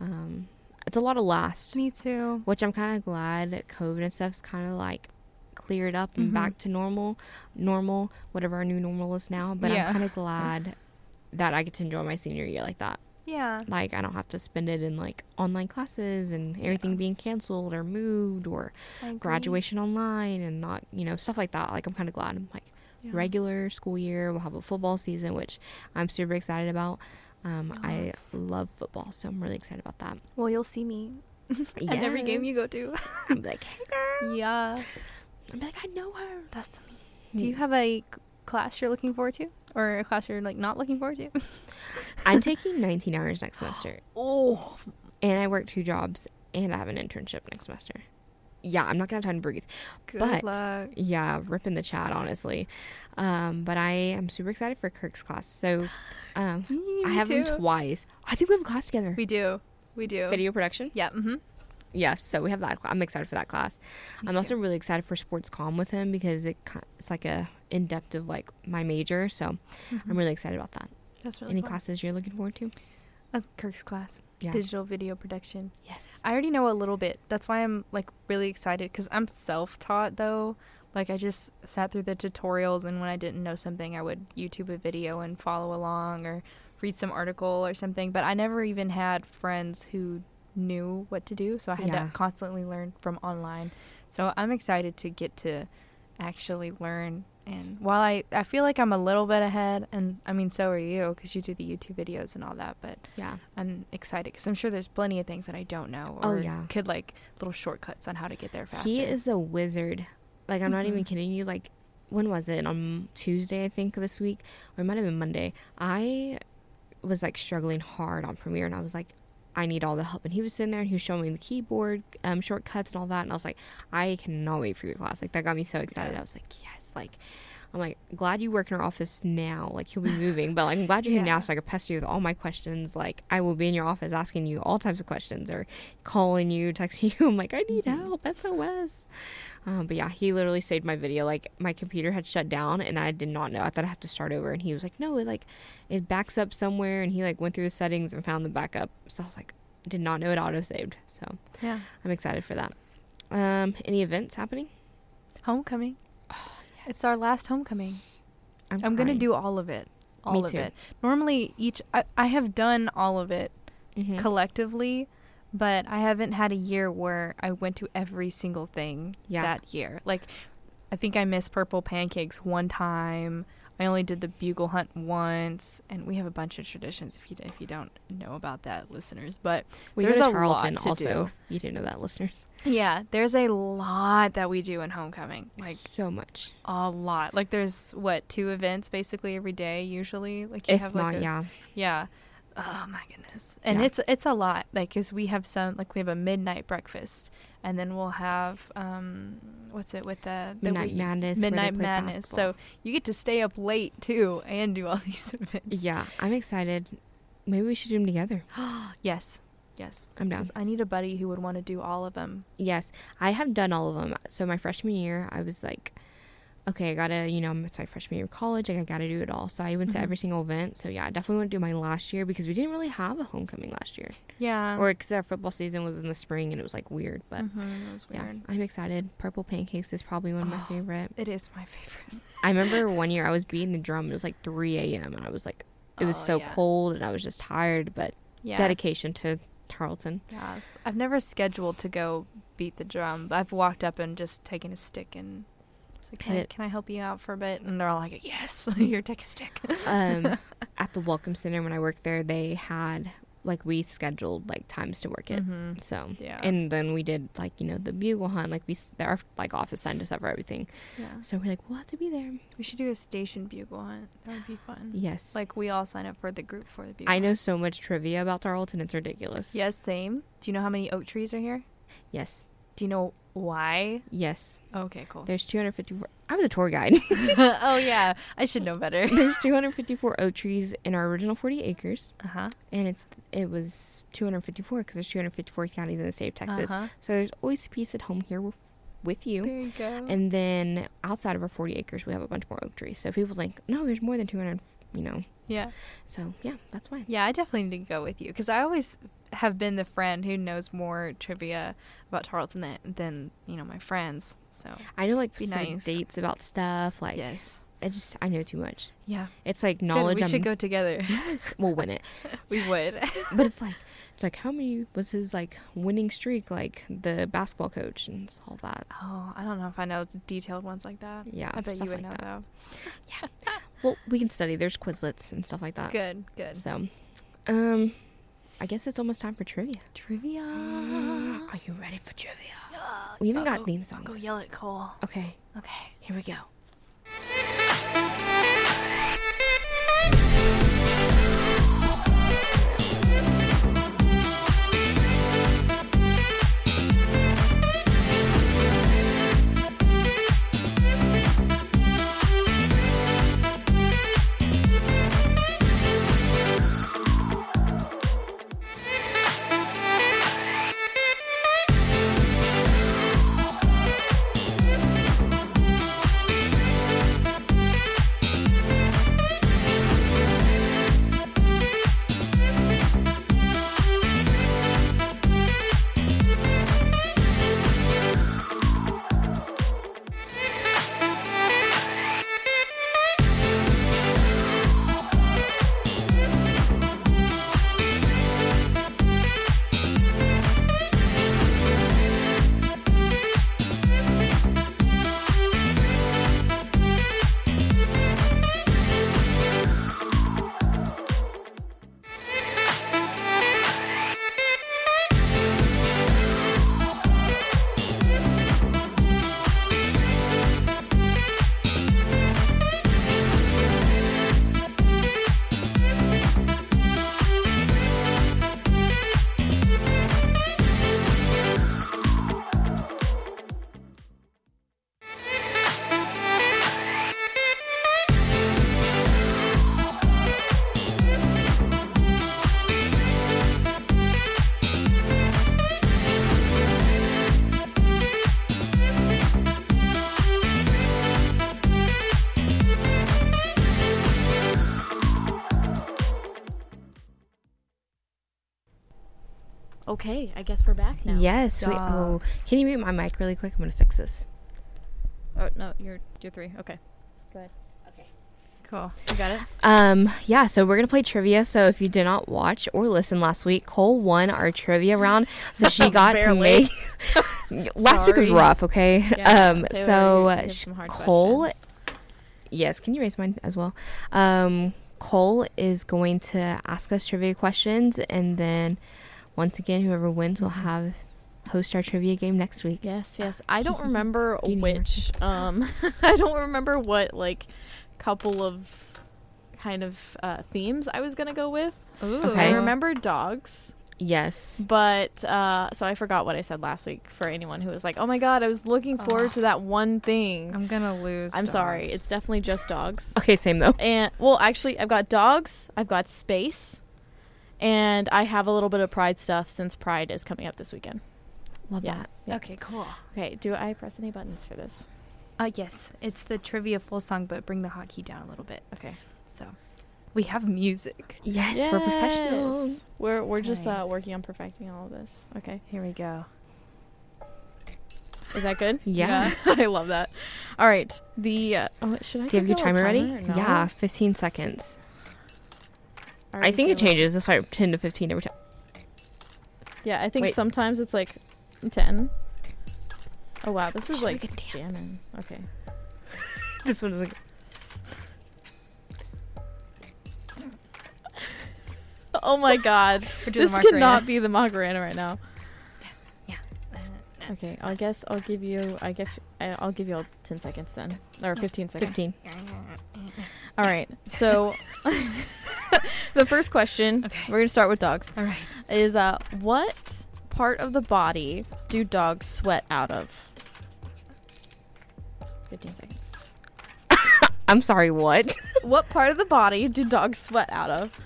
Um, it's a lot of last, Me too. which I'm kind of glad that COVID and stuff's kind of like cleared up and Mhm. back to normal, normal, whatever our new normal is now. But Yeah. I'm kind of glad that I get to enjoy my senior year like that Yeah. like I don't have to spend it in like online classes and everything Yeah. being canceled or moved or graduation online and not you know stuff like that. Like I'm kind of glad. I'm like Yeah. regular school year. We'll have a football season, which I'm super excited about. Um, I love football, so I'm really excited about that. Well, you'll see me at every game you go to. I'm like, hey girl. yeah. I'm like, I know her. That's the me. Do you have a class you're looking forward to, or a class you're like not looking forward to? I'm taking 19 hours next semester, oh, and I work two jobs, and I have an internship next semester. yeah, I'm not gonna have time to breathe. Good but luck. yeah, ripping the chat honestly. Um, but I am super excited for Kirk's class. So um, I have him twice. I think we have a class together. We do. We do. Video production. Yeah. Mm-hmm. Yeah, so we have that. I'm excited for that class. Me I'm too. also really excited for sports comm with him because it it's like a in depth of like my major. So I'm mm-hmm. really excited about that. That's really Any fun. classes you're looking forward to? That's Kirk's class. Yeah. Digital video production. Yes. I already know a little bit. That's why I'm like really excited because I'm self-taught though. Like I just sat through the tutorials, and when I didn't know something, I would YouTube a video and follow along or read some article or something. But I never even had friends who knew what to do, so I had Yeah. to constantly learn from online. So I'm excited to get to actually learn. And while I, I feel like I'm a little bit ahead, and I mean, so are you because you do the YouTube videos and all that, but Yeah. I'm excited because I'm sure there's plenty of things that I don't know Oh, or yeah. could like little shortcuts on how to get there faster. He is a wizard. Like I'm not even Mhm. kidding you. Like when was it? On Tuesday, I think this week, or it might have been Monday. I was like struggling hard on Premiere, and I was like, I need all the help. And he was sitting there and he was showing me the keyboard um, shortcuts and all that, and I was like, I cannot wait for your class. Like that got me so excited. Yeah. I was like, Like I'm like glad you work in our office now. Like he'll be moving, but like I'm glad you're here now so I can pester you with all my questions. Like I will be in your office asking you all types of questions or calling you, texting you. I'm like, I need Mhm. help. SOS. Um, but yeah, he literally saved my video. Like my computer had shut down and I did not know. I thought I had to start over, and he was like, "No, it like it backs up somewhere." And he like went through the settings and found the backup. So I was like, did not know it auto saved. So yeah. I'm excited for that. Um, any events happening? Homecoming. It's our last homecoming. I'm gonna do all of it. All Me of too. it. Normally, each I, I have done all of it Mhm. collectively, but I haven't had a year where I went to every single thing Yeah. that year. Like, I think I missed purple pancakes one time. I only did the bugle hunt once, and we have a bunch of traditions. If you if you don't know about that, listeners, but We there's a Tarleton lot to also. do. You didn't know that, listeners. Yeah, there's a lot that we do in homecoming. Like so much. a lot. Like there's what two events basically every day usually. Like you If have not, a, yeah. yeah. Oh my goodness. And Yeah. it's it's a lot. Like cuz we have some like we have a midnight breakfast and then we'll have um what's it with the, the Midnight we- Madness, Midnight Madness. So you get to stay up late too and do all these events. Yeah, I'm excited. Maybe we should do them together. Yes. Yes. I'm down. I need a buddy who would want to do all of them. Yes, I have done all of them. So my freshman year, I was like, okay, I gotta, you know, it's my freshman year of college. Like, I gotta do it all. So I went to Mhm. every single event. So yeah, I definitely want to do mine last year because we didn't really have a homecoming last year, Yeah. or because our football season was in the spring and it was like weird. But Mhm, it was yeah. I'm excited. Purple pancakes is probably one of my Oh. favorite. It is my favorite. I remember one year I was beating the drum. It was like 3 a.m. and I was like, it was Oh, so yeah. cold and I was just tired. But Yeah. dedication to Tarleton. Yes. I've never scheduled to go beat the drum, but I've walked up and just taken a stick and it's like, Hit can, I, can I help you out for a bit? And they're all like, yes, here, take a stick. um, at the Welcome Center when I worked there, they had like we scheduled like times to work it. Mhm. So Yeah. and then we did like you know the bugle hunt. Like we our like office signed us up for everything. Yeah. So we're like we'll have to be there. We should do a station bugle hunt. That would be fun. Yes. Like we all sign up for the group for the bugle I know hunt. so much trivia about Tarleton. It's ridiculous. Yes, same. Do you know how many oak trees are here? Yes. Do you know why? Yes. Okay, cool. There's 254. I was a tour guide. oh yeah, I should know better. There's 254 oak trees in our original 40 acres, Uh huh. and it's it was 254 because there's 254 counties in the state of Texas. Uh-huh. So there's always a piece at home here with, with you. There you go. And then outside of our 40 acres, we have a bunch more oak trees. So people think, no, there's more than 200, you know. Yeah. So yeah, that's why. Yeah, I definitely need to go with you because I always have been the friend who knows more trivia about Tarleton than, than you know my friends. So I know like Be some nice. dates about stuff. Like, yes, I just I know too much. yeah, It's like Good, knowledge. we I'm- should go together. Yes, we'll win it. we would. but it's like it's like how many was his like winning streak? Like the basketball coach and all that. oh, I don't know if I know detailed ones like that. Yeah, I bet you would like know that. though. Well, we can study. There's Quizlets and stuff like that. Good, good. So, um, I guess it's almost time for trivia. Trivia. Are you ready for trivia? We even got theme songs. Go yell at Cole. Okay, Okay. here we go. Okay, I guess we're back now. Yes. Wait. Oh, can you mute my mic really quick? I'm gonna fix this. Oh no, you're you're three. Okay. Go ahead. Cool. You got it. Um, yeah, so we're gonna play trivia. So if you did not watch or listen last week, Cole won our trivia round. So she got to Barely. make last week was rough, okay? Yeah, um so you- you uh, sh- Cole questions. Yes, can you raise mine as well? Um Cole is going to ask us trivia questions and then once again whoever wins will have host our trivia game next week. Yes, yes. I don't remember which. Um, I don't remember what like couple of kind of uh, themes I was gonna go with. Ooh. Okay. I remember dogs, Yes. but uh, so I forgot what I said last week. For anyone who was like, "Oh my god, I was looking forward to that one thing." I'm gonna lose. I'm sorry. It's definitely just dogs. Okay, same though. And well, actually, I've got dogs. I've got space, and I have a little bit of Pride stuff since Pride is coming up this weekend. Love Yeah. that. Yeah. Okay, cool. Okay, do I press any buttons for this? Uh, yes, it's the trivia full song, but bring the hotkey down a little bit. Okay. So, we have music. Yes, we're professionals. We're we're just uh, working on perfecting all of this. Okay, Here we go. is that good? Yeah. I love that. All right, the uh, oh, should I Do you have your give y'all timer ready? no? Yeah, 15 seconds. I think it changes. It's like 10 to 15 every time. Yeah, I think Wait. sometimes it's like ten. Oh wow, this is Should like jamming. Okay. This one is like. Oh my god, this cannot be the Macarena right now. Yeah. Uh, uh, okay, I guess I'll give you. I guess I'll give you all ten seconds then, or fifteen seconds. 15. All right. So the first question, Okay. we're going to start with dogs, All right. is uh what part of the body do dogs sweat out of? 15 seconds. I'm sorry, what? What part of the body do dogs sweat out of?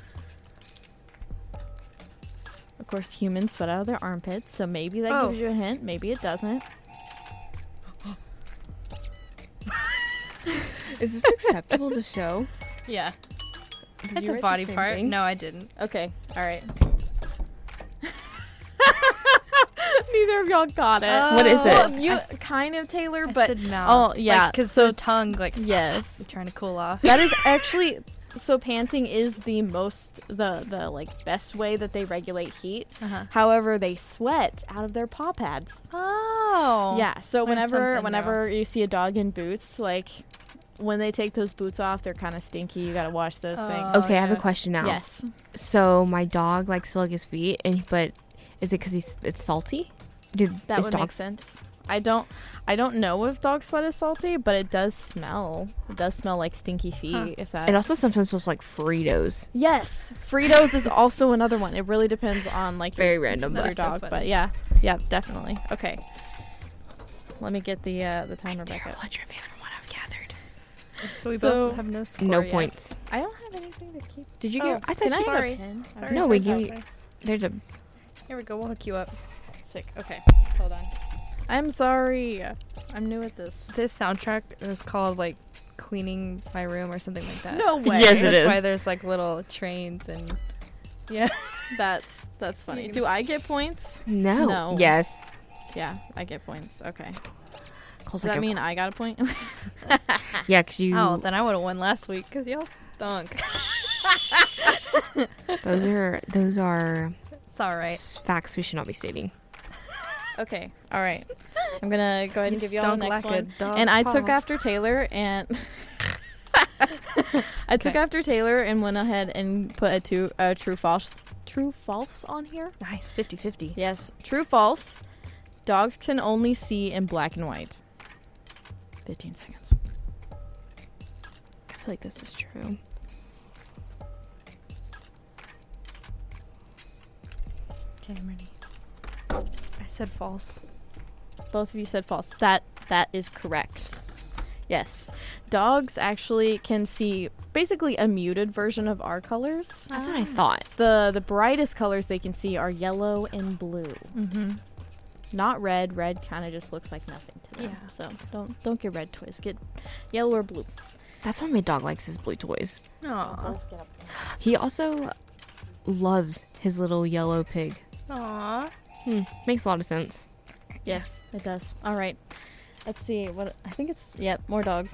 Of course, humans sweat out of their armpits, so maybe that Oh. gives you a hint. Maybe it doesn't. Is this acceptable to show? Yeah. Did It's you a write the body same part. thing? No, I didn't. Okay. All right. Neither of y'all got it. What is it? You I s- kind of Taylor, I but said no. oh yeah, because so the tongue, like, yes, trying to cool off. that is actually so panting is the most the the like best way that they regulate heat. Uh-huh. However, they sweat out of their paw pads. Oh. Yeah, so Learned whenever something whenever you see a dog in boots, like when they take those boots off, they're kind of stinky. You gotta wash those Oh. things. Okay, I have a question now. Yes. So my dog likes to lick his feet, and but is it because he's it's salty? Did That is would make sense. I don't I don't know if dog sweat is salty, but it does smell. It does smell like stinky feet. Huh. If that It also sometimes smells like Fritos. yes, Fritos is also another one. It really depends on like Very your, random, your but- so dog, but yeah, yeah, definitely. Okay, let me get the uh, the timer back up. Terrible at trivia from what I've gathered. So we So- both have no score No yet. points. I don't have anything to keep. Did you Oh, get? I thought can I you have sorry. a pen? Sorry, No, we give you- There's a. Here we go. We'll hook you up. Sick. Okay, hold on. I'm sorry. I'm new at this. This soundtrack is called like cleaning my room or something like that. No way. Yes, it That's is. why there's like little trains and yeah. That's that's funny. Do I get points? No. No. Yes. Yeah, I get points. Okay. Cole's Does like that a- mean I got a point? Yeah, because you. Oh, then I would have won last week because y'all stunk. Those are those are it's all right. s- facts we should not be stating. okay. All right. I'm gonna go ahead and You give y'all the stunk next like a one. dog's And I took paw. after Taylor and I took Okay. after Taylor and went ahead and put a two a true false true false on here. Nice 50-50. Yes, true false. Dogs can only see in black and white. 15 seconds. I feel like this is true. Okay, I'm ready. I said false. Both of you said false. That that is correct. Yes. Dogs actually can see basically a muted version of our colors. That's what I thought. The the brightest colors they can see are yellow and blue. Mm-hmm. Not red. Red kind of just looks like nothing to them. Yeah. So don't don't get red toys. Get yellow or blue. That's why my dog likes his blue toys. Aw. He also loves his little yellow pig. Aw. Hmm, makes a lot of sense. Yes, it does. All right. Let's see. What I think it's. Yep, more dog.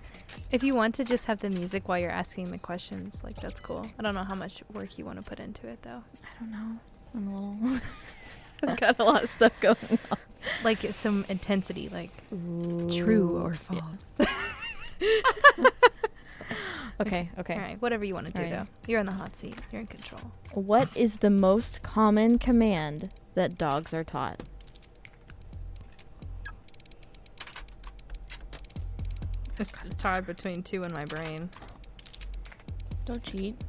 If you want to just have the music while you're asking the questions, like that's cool. I don't know how much work you want to put into it though. I don't know. I'm a little. Got a lot of stuff going on. Like some intensity, like true or false. Okay. Okay. All right, whatever you want to do right. though. You're in the hot seat. You're in control. What is the most common command that dogs are taught? It's tied between two in my brain. Don't cheat.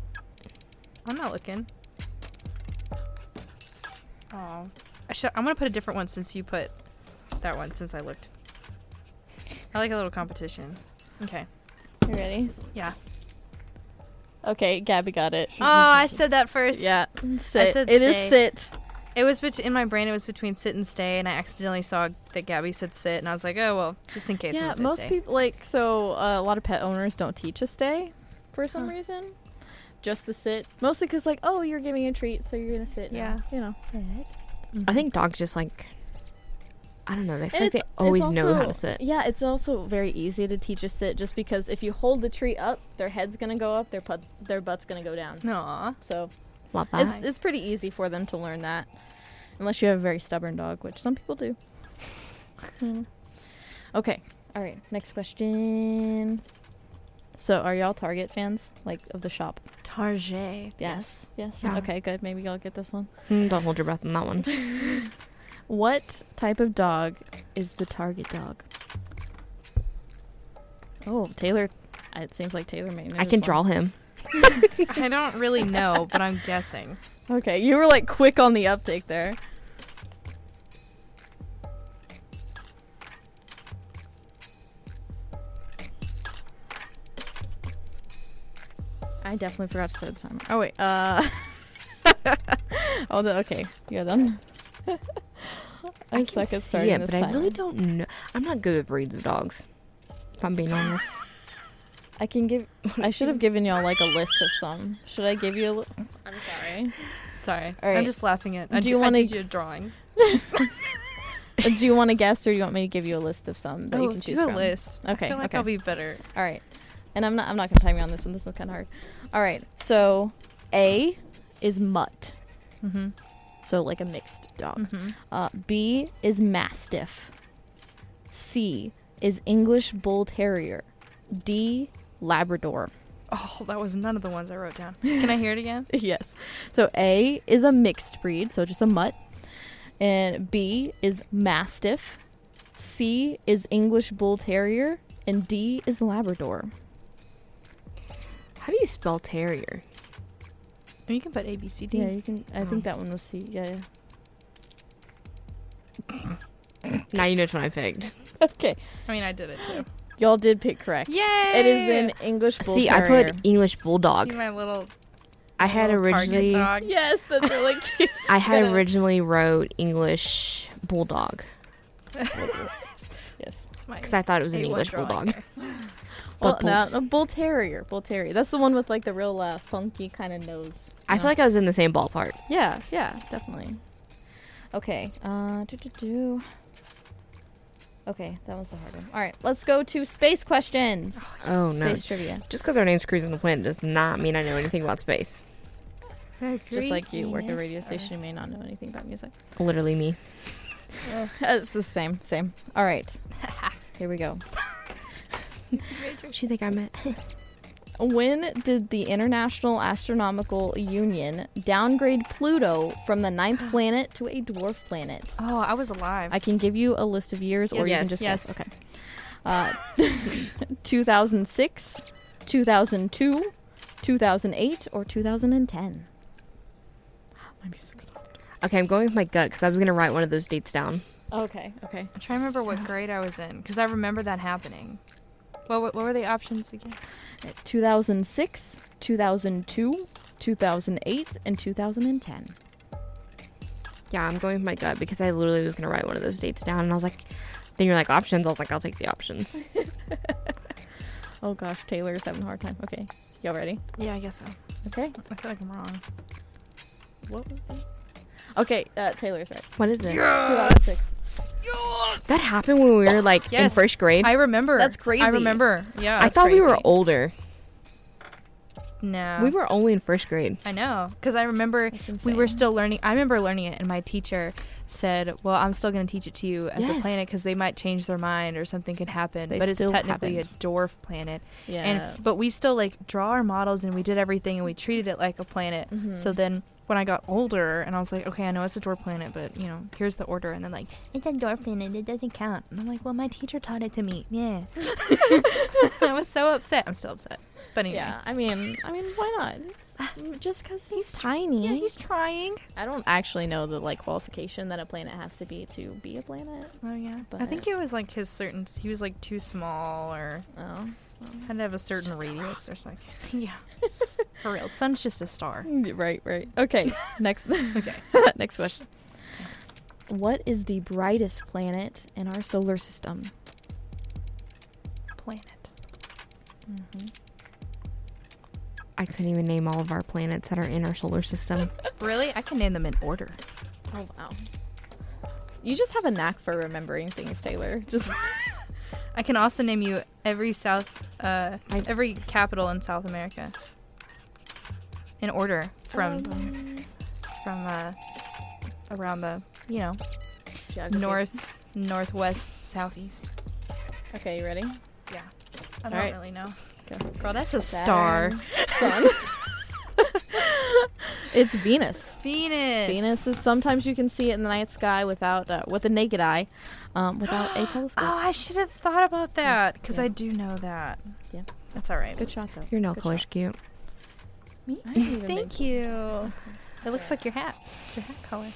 I'm not looking. Oh, I should. I'm gonna put a different one since you put that one. Since I looked, I like a little competition. Okay. You ready? Yeah. Okay, Gabby got it. Oh, I said that first. Yeah. Sit. said It is sit. It was bet- in my brain. It was between sit and stay, and I accidentally saw that Gabby said sit, and I was like, oh well, just in case. I'm Yeah, most stay. people like so uh, a lot of pet owners don't teach a stay for some Huh. reason. Just the sit, mostly because like oh you're giving a treat, so you're gonna sit. now, Yeah. you know. Sit. I think dogs just like I don't know. They feel like they always it's know how to sit. Yeah, it's also very easy to teach a sit just because if you hold the tree up, their head's gonna go up, their put, their butt's gonna go down. Aw. So Love that. it's it's pretty easy for them to learn that, unless you have a very stubborn dog, which some people do. Hmm. Okay, all right. Next question. So, are y'all Target fans, like of the shop? Target. Yes. Yes. Yeah. Okay, good. Maybe y'all get this one. Mm, don't hold your breath on that one. What type of dog is the Target dog? Oh, Taylor. It seems like Taylor may know. I can one. draw him. I don't really know, but I'm guessing. Okay, you were like quick on the uptake there. I definitely forgot to start the timer. Oh wait, uh Oh the, okay, you're done. I, I suck can at see starting it, this but I really don't know. I'm not good at breeds of dogs. If I'm being honest. I can give I should have given y'all like a list of some. Should I give you a li- I'm sorry. Sorry, All right. I'm just laughing at. I Do do you you wanna- want to drawing? Uh, Do you want to guess or do you want me to give you a list of some that you can choose Oh, do a from? list. Okay, I feel like okay. I'll be better. All right. And I'm not I'm not going to time you on this one. This one's kind of hard. All right. So, A is mutt. Mm-hmm. So like a mixed dog. Mm-hmm. Uh, B is mastiff. C is English bull terrier. D labrador. Oh, that was none of the ones I wrote down. Can I hear it again? yes. So A is a mixed breed, so just a mutt. And B is mastiff. C is English bull terrier and D is labrador. How do you spell terrier? Oh, you can put A, B, C, D. Yeah, you can I Oh. think that one was C. Yeah, yeah. Now you know which one I picked. Okay. I mean, I did it too. Y'all did pick correct. Yay! It is an English bull See, I put English bulldog. See my little. I had little target originally dog. Yes, that's really cute. I had originally wrote English bulldog yes. It's because I thought it was an A1 English drawing bulldog. There. Well, But no, a bull terrier. Bull terrier. That's the one with like the real uh, funky kind of nose. I feel like I was in the same ballpark. Yeah, yeah, definitely. Okay. Uh, do do do. Okay, that was the hard one. All right, let's go to space questions. Oh no! Space trivia. Just because our name's Cruising the Planet does not mean I know anything about space. Just like you work at a radio station, you may not know anything about music. Literally me. it's the same, same. All right. Here we go. She think I'm it. When did the International Astronomical Union downgrade Pluto from the ninth planet to a dwarf planet? Oh, I was alive. I can give you a list of years, or you Yes. can just Yes. guess. Okay. Uh, 2006, 2002, 2008, or 2010. My music stopped. Okay, I'm going with my gut because I was gonna write one of those dates down. Okay, okay. I'm trying to remember what grade I was in because I remember that happening. What, what, what were the options again? 2006, 2002, 2008, and 2010. Yeah, I'm going with my gut because I literally was gonna write one of those dates down, and I was like, then you're like options. I was like, I'll take the options. Oh gosh, Taylor's having a hard time. Okay, y'all ready? Yeah, I guess so. Okay. I feel like I'm wrong. What was the? Okay, uh, Taylor's right. What is it? 2006. That happened when we were like in Yes. first grade. I I, remember. That's crazy. I remember. Yeah. I thought we were crazy. older. No. We were only in first grade. I know, because I remember we were insane. still learning. I remember learning it, and my teacher said, "Well, I'm still going to teach it to you as a Yes. planet because they might change their mind or something could happen. They but it's still technically haven't. a dwarf planet, Yeah. and but we still like draw our models and we did everything and we treated it like a planet. Mhm. So then." When I got older and I was like, okay, I know it's a dwarf planet, but you know, here's the order. And then like, it's a dwarf planet, it doesn't count. And I'm like, well, my teacher taught it to me. Yeah. I was so upset. I'm still upset. But anyway. yeah, I mean, I mean, why not? It's, just because he's, tiny. Yeah, he's trying. I don't actually know the like qualification that a planet has to be to be a planet. Oh yeah, but I think it was like his certain. He was like too small, or Oh, had to have a certain radius, or something. yeah, for real. The sun's just a star. right, right. Okay, next. Okay. next question. What is the brightest planet in our solar system? Planet. Mm-hmm. I couldn't even name all of our planets that are in our solar system. Really? I can name them in order. Oh wow. You just have a knack for remembering things, Taylor. Just I can also name you every South, uh, every capital in South America. In order from Um, from uh, around the you know geography. north, northwest, southeast. Okay, you ready? Yeah. I don't Alright. really know. Okay. Girl, that's a star. Saturn, Sun. it's Venus. Venus. Venus is sometimes you can see it in the night sky without uh, with a naked eye, um, without a telescope. Oh, I should have thought about that because Yeah. I do know that. Yeah. That's all right. Good shot though. Your nail Good color's shot. cute. Me? I didn't even Thank you. It looks like your hat. It's your hat color.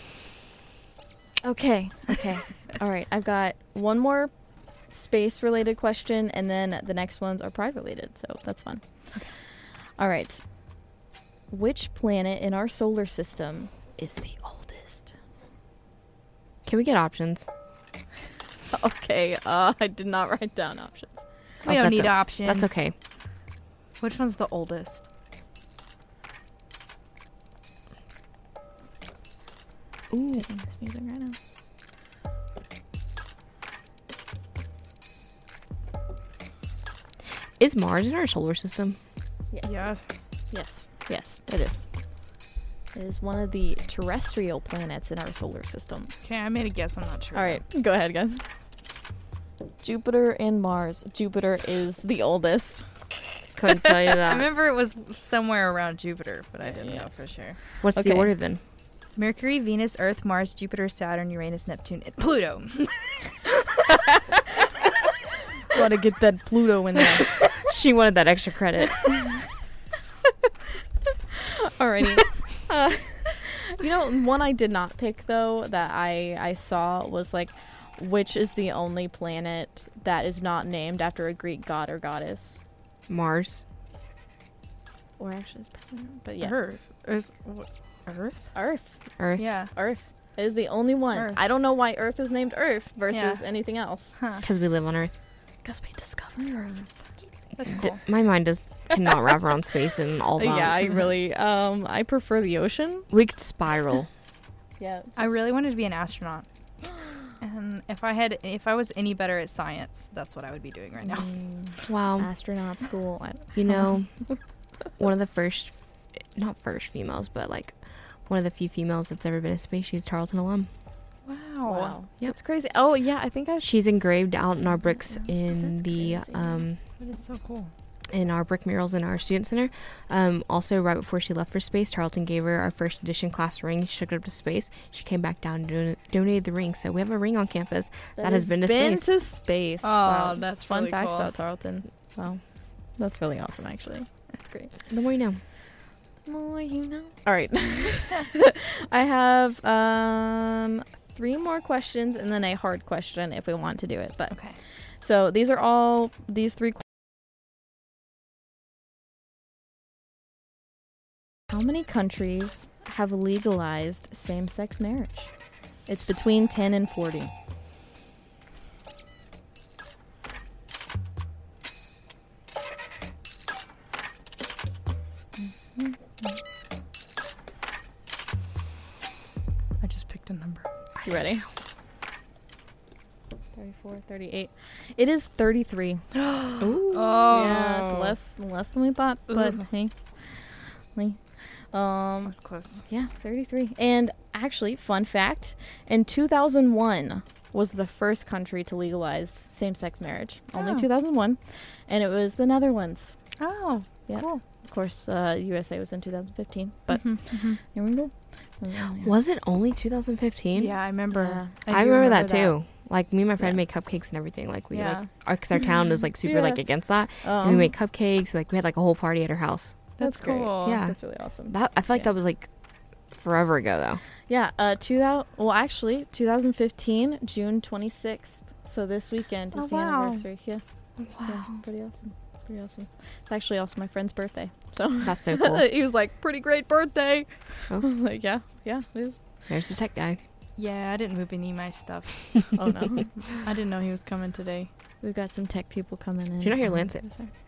Okay. Okay. All right. I've got one more space related question, and then the next ones are pride related, so that's fun. Okay. All right. Which planet in our solar system is the oldest? Can we get options? Okay. Uh, I did not write down options. We Oh, don't that's need o- options. That's okay. Which one's the oldest? Ooh. Taking this music right now. Is Mars in our solar system? Yes. Yes. Yes. Yes. It is. It is one of the terrestrial planets in our solar system. Okay, I made a guess. I'm not sure. All right, go ahead, guys. Jupiter and Mars. Jupiter is the oldest. Couldn't tell you that. I that. remember it was somewhere around Jupiter, but I didn't Yeah. know for sure. What's Okay. the order then? Mercury, Venus, Earth, Mars, Jupiter, Saturn, Uranus, Neptune, and Pluto. Gotta get that Pluto in there. she wanted that extra credit. Alrighty. Uh, you know, one I did not pick though that I I saw was like, which is the only planet that is not named after a Greek god or goddess, Mars. or actually, it's probably but yeah, Earth. Earth. what- Earth? Earth. Earth. Yeah. Earth is the only one. Earth. I don't know why Earth is named Earth versus Yeah. anything else. Huh. Because we live on Earth. Because we discovered Earth. That's Th- cool. My mind just cannot wrap around space and all that. Yeah, I really um I prefer the ocean. We could spiral. Yeah. I really wanted to be an astronaut. And if I had, if I was any better at science, that's what I would be doing right now. Mm, Wow. astronaut school. You know, one of the first, not first females, but like one of the few females that's ever been a space. She's Tarleton alum. Wow. wow. Yep. That's crazy. Oh yeah, I think I She's engraved out in our bricks in That's the crazy. um That is so cool. in our brick murals in our student center. Um, also, right before she left for space, Tarleton gave her our first edition class ring. She took it up to space. She came back down and don- donated the ring. So we have a ring on campus. That has been to space. to space. Oh, wow. that's fun really facts cool. about Tarleton. Wow, that's really awesome. Actually, that's great. The more you know. More you know. All right, I have um three more questions and then a hard question if we want to do it. But Okay. so these are all these three. How many countries have legalized same-sex marriage? It's between 10 and 40. Mm-hmm. I just picked a number. You ready? 34, 38. It is 33. Ooh. Oh. Yeah, it's oh. less less than we thought, but Ooh. hey. hey. Um That's close. yeah, 33. And actually, fun fact, in 2001 was the first country to legalize same-sex marriage. Only Oh. 2001, and it was the Netherlands. Oh. Yeah. Cool. Of course, uh, USA was in 2015, but Mhm, mhm. here we go. Oh, yeah. Was it only 2015? Yeah, I remember. Yeah. I, do remember, that, too. Like me and my friend Yeah. made cupcakes and everything. Like we Yeah. like our because our town was like super Yeah. like against that. and Um, we made cupcakes. Like we had like a whole party at her house. That's, That's great. cool. Yeah. That's really awesome. That I feel like Yeah. that was like forever ago though. Yeah, uh, 2000, well, actually, 2015, June 26th. So this weekend is Oh, the wow. anniversary. Yeah. That's Yeah, pretty awesome. Pretty awesome. It's actually also my friend's birthday. So That's so cool. he was like, pretty great birthday. Oh. Like, yeah, yeah, it is. There's the tech guy. Yeah, I didn't move any of my stuff. Oh, no. I didn't know he was coming today. We've got some tech people coming in. Did you not hear Lancet?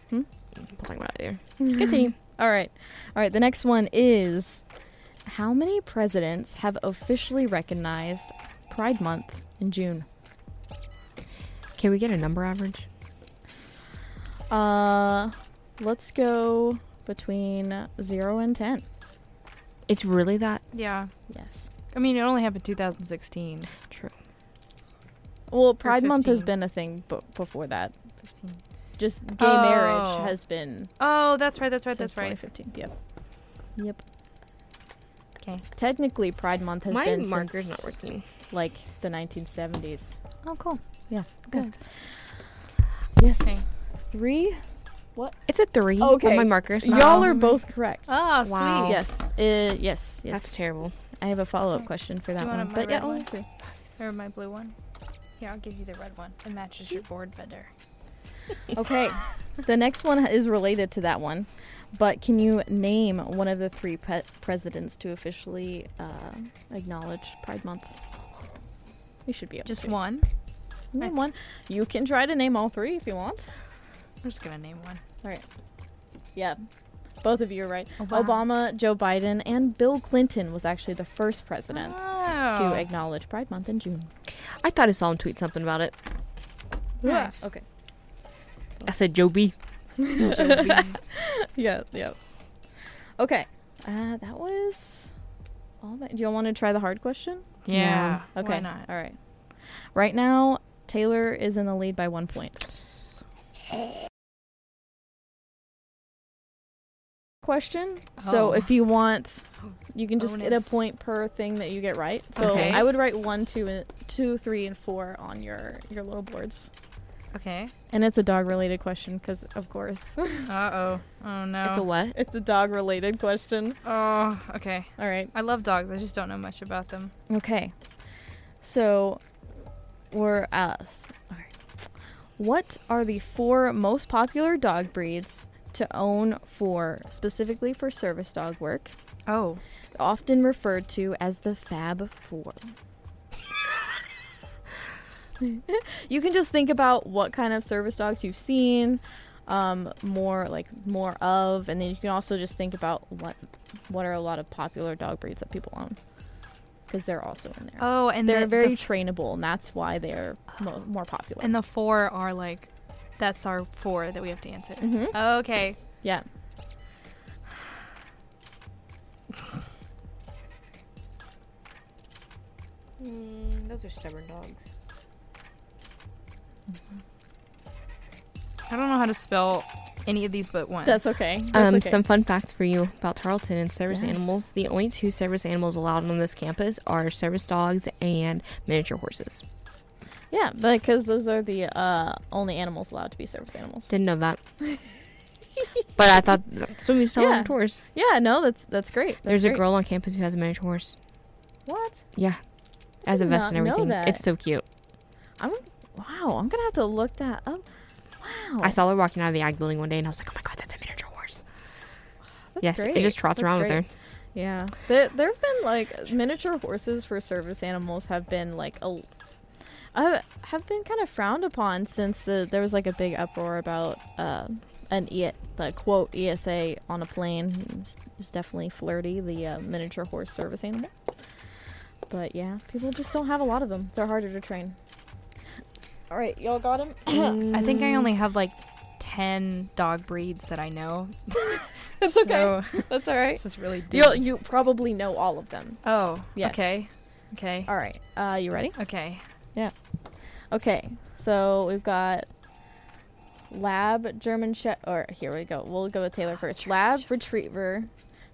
Hmm? We'll talk about it later. Continue. All right. All right. The next one is How many presidents have officially recognized Pride Month in June? Can we get a number average? Uh, let's go between 0 and 10. It's really that Yeah. Yes. I mean, it only happened 2016. true. Well, Pride Month has been a thing b- before that. 15. Just gay marriage Oh. has been Oh, that's right. That's right. That's right. 2015. Yep. Yep. Okay. Technically, Pride Month has My been marker's since, not working. like the 1970s. Oh, cool. Yeah. Good. Yes. Okay. Three. It's a three. Okay. My marker's. Y'all are both correct. Oh, Wow. sweet. Yes. Uh, yes. Yes. That's terrible. I have a follow up Okay. question for that you one. But yeah, red only one? three. Or my blue one. Here, I'll give you the red one. It matches your board better. Okay. the next one is related to that one. But can you name one of the three pe- presidents to officially uh, acknowledge Pride Month? You should be able Just to. one. Name one. You can try to name all three if you want. I'm just gonna name one. All right. Yeah. Both of you are right. Oh, wow. Obama, Joe Biden, and Bill Clinton was actually the first president Oh. to acknowledge Pride Month in June. I thought I saw him tweet something about it. Nice. Okay. I said Joe B. yeah, yeah. Okay. Uh, that was all that. Do you want to try the hard question? Yeah. Okay. Why not? All right. Right now, Taylor is in the lead by one point. Question. So Oh. if you want, you can just get a point per thing that you get right. So Okay. I would write one, two, and two, three, and four on your your little boards. Okay. And it's a dog related question because, of course, Uh oh. Oh no. It's a what? it's a dog related question. Oh. Okay. All right. I love dogs. I just don't know much about them. Okay. So we're us. All right. What are the four most popular dog breeds to own for specifically for service dog work, Oh. often referred to as the Fab Four? you can just think about what kind of service dogs you've seen, um, more like more of, and then you can also just think about what what are a lot of popular dog breeds that people own, because they're also in there Oh, and they're the, very the, trainable, and that's why they're mo- more popular. and the four are like, that's our four that we have to answer. Mhm. Okay. yeah, Mm, those are stubborn dogs. I don't know how to spell any of these but one. that's okay. That's Um, okay. some fun facts for you about Tarleton and service Yes. animals. The only two service animals allowed on this campus are service dogs and miniature horses. yeah, because those are the uh, only animals allowed to be service animals. Didn't know that. but I thought that's what we used to Yeah. on tours. Yeah, no, that's that's great. That's There's a girl on campus who has a miniature horse. What? Yeah. As a vest not and know everything. that. It's so cute. I'm wow. I'm gonna have to look that up. Wow, I saw her walking out of the ag building one day and I was like, oh my god, that's a miniature horse. That's yes, great. it just trots That's around great. with her. Yeah, there there have been like miniature horses for service animals have been like a uh, have been kind of frowned upon since the there was like a big uproar about uh, an e the quote ESA on a plane. It's, it's definitely flirty, the uh, miniature horse service animal. But yeah, people just don't have a lot of them. They're harder to train. All right, y'all got him. I think Mm. I only have like 10 dog breeds that I know. It's okay. So, That's all right. this is really You deep. you probably know all of them. Oh, Yes. okay. Okay. All right. Uh, you ready? Okay. Yeah. Okay. So we've got lab German Shepherd. Or here we go. We'll go with Taylor first. Lab retriever.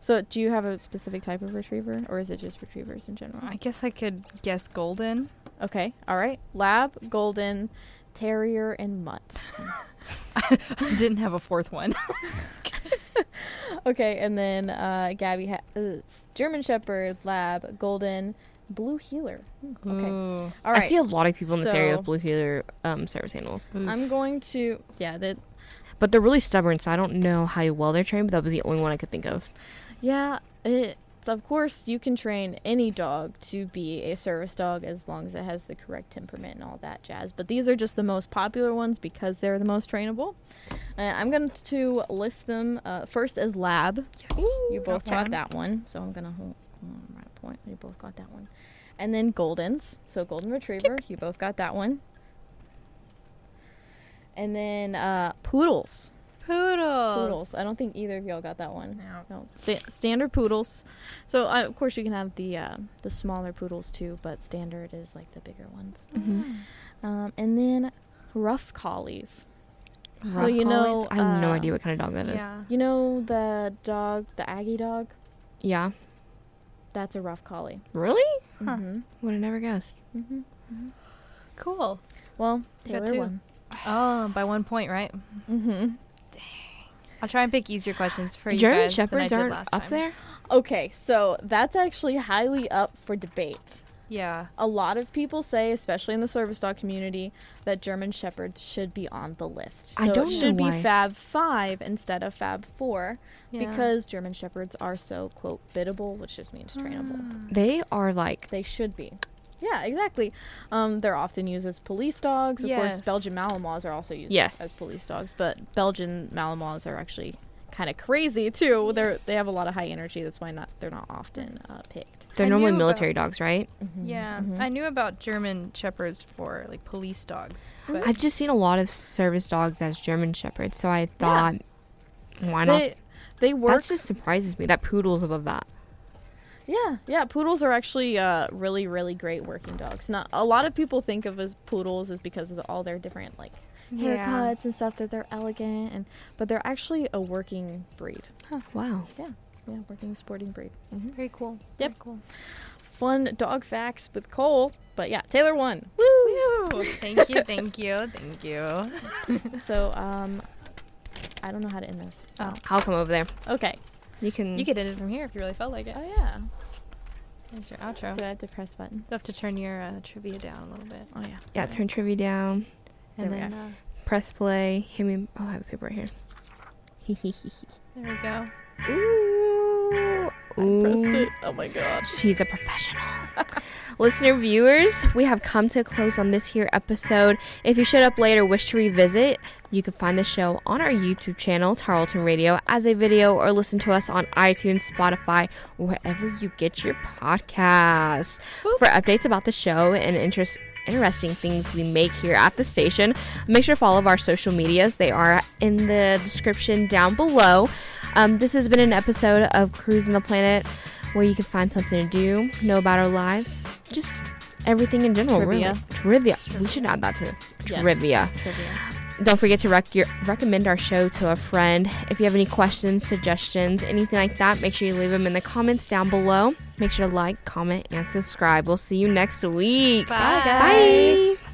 So do you have a specific type of retriever, or is it just retrievers in general? I guess I could guess golden. Okay. All right. Lab, golden, terrier, and mutt. I didn't have a fourth one. Okay, and then uh, Gabby has German Shepherd, Lab, Golden, Blue Heeler. Hmm, Okay. Ooh. All right. I see a lot of people in this area with blue heeler um, service animals, Oof. I'm going to yeah that but they're really stubborn, so I don't know how well they're trained. But that was the only one I could think of. Yeah it. Of course, you can train any dog to be a service dog as long as it has the correct temperament and all that jazz. But these are just the most popular ones because they're the most trainable. And I'm going to list them uh, first as lab. Yes, you both got that one, so I'm gonna hold, hold on, right point. You both got that one, and then Goldens. So golden retriever, you both got that one. And then uh, poodles. Poodles. Poodles. I don't think either of y'all got that one. No. No, sta- standard poodles. So uh, of course you can have the uh, the smaller poodles too, but standard is like the bigger ones. Um, and then rough collies. So Rough you know. I have no uh, idea what kind of dog that is. Yeah. You know the dog, the Aggie dog. Yeah, That's a rough collie. really? Huh. hmm Would have never guessed. Mm-hmm. Cool. Well, Taylor two. won. Oh, by one point, right? Mm-hmm. I'll try and pick easier questions for you German guys than I shepherds aren't last up time. there. Okay, so that's actually highly up for debate. Yeah. A lot of people say, especially in the service dog community, that German Shepherds should be on the list. I don't it know should be why. Fab 5 instead of Fab 4 yeah. because German Shepherds are so, quote, biddable, which just means trainable. Ah. They are like They should be. Yeah, exactly. Um, they're often used as police dogs. Of course, Belgian Malinois are also used Yes. as police dogs, but Belgian Malinois are actually kind of crazy too. They're they have a lot of high energy. That's why not they're not often uh, picked. they're I normally military about- dogs, right? Yeah, Mhm. I knew about German shepherds for like police dogs, but I've just seen a lot of service dogs as German shepherds, so I thought, why not? They they work. That just surprises me. That poodle's above that. Yeah, yeah. Poodles are actually uh, really, really great working dogs. Not a lot of people think of as poodles is because of the, all their different like Yeah. haircuts and stuff that they're elegant and but they're actually a working breed. Wow. Yeah, yeah. working sporting breed. hmm very cool. Yep. Very cool. Fun dog facts with Cole. But yeah, Taylor won. Woo! thank you, thank you, thank you. So um, I don't know how to end this. Oh, I'll come over there. Okay. You can. you could end it from here if you really felt like it. Oh yeah. There's your outro. Do I have to press buttons? You have to turn your uh, trivia down a little bit, Oh yeah. Yeah, turn trivia down. and There we then uh, Press play. Hit me. Oh, I have a paper right here. there we go. Ooh. I pressed it. Oh my god. She's a professional. Listener viewers, we have come to a close on this here episode. If you showed up late or wish to revisit, you can find the show on our YouTube channel, Tarleton Radio, as a video or listen to us on iTunes, Spotify, wherever you get your podcasts. Whoop. For updates about the show and interest interesting things we make here at the station, make sure to follow our social medias. They are in the description down below. Um, this has been an episode of Cruising the Planet where you can find something to do, know about our lives, just everything in general. Trivia. Really. Trivia. We should add that to Yes. trivia. Trivia. Don't forget to rec- your, recommend our show to a friend. If you have any questions, suggestions, anything like that, make sure you leave them in the comments down below. Make sure to like, comment, and subscribe. We'll see you next week. Bye, guys. Bye.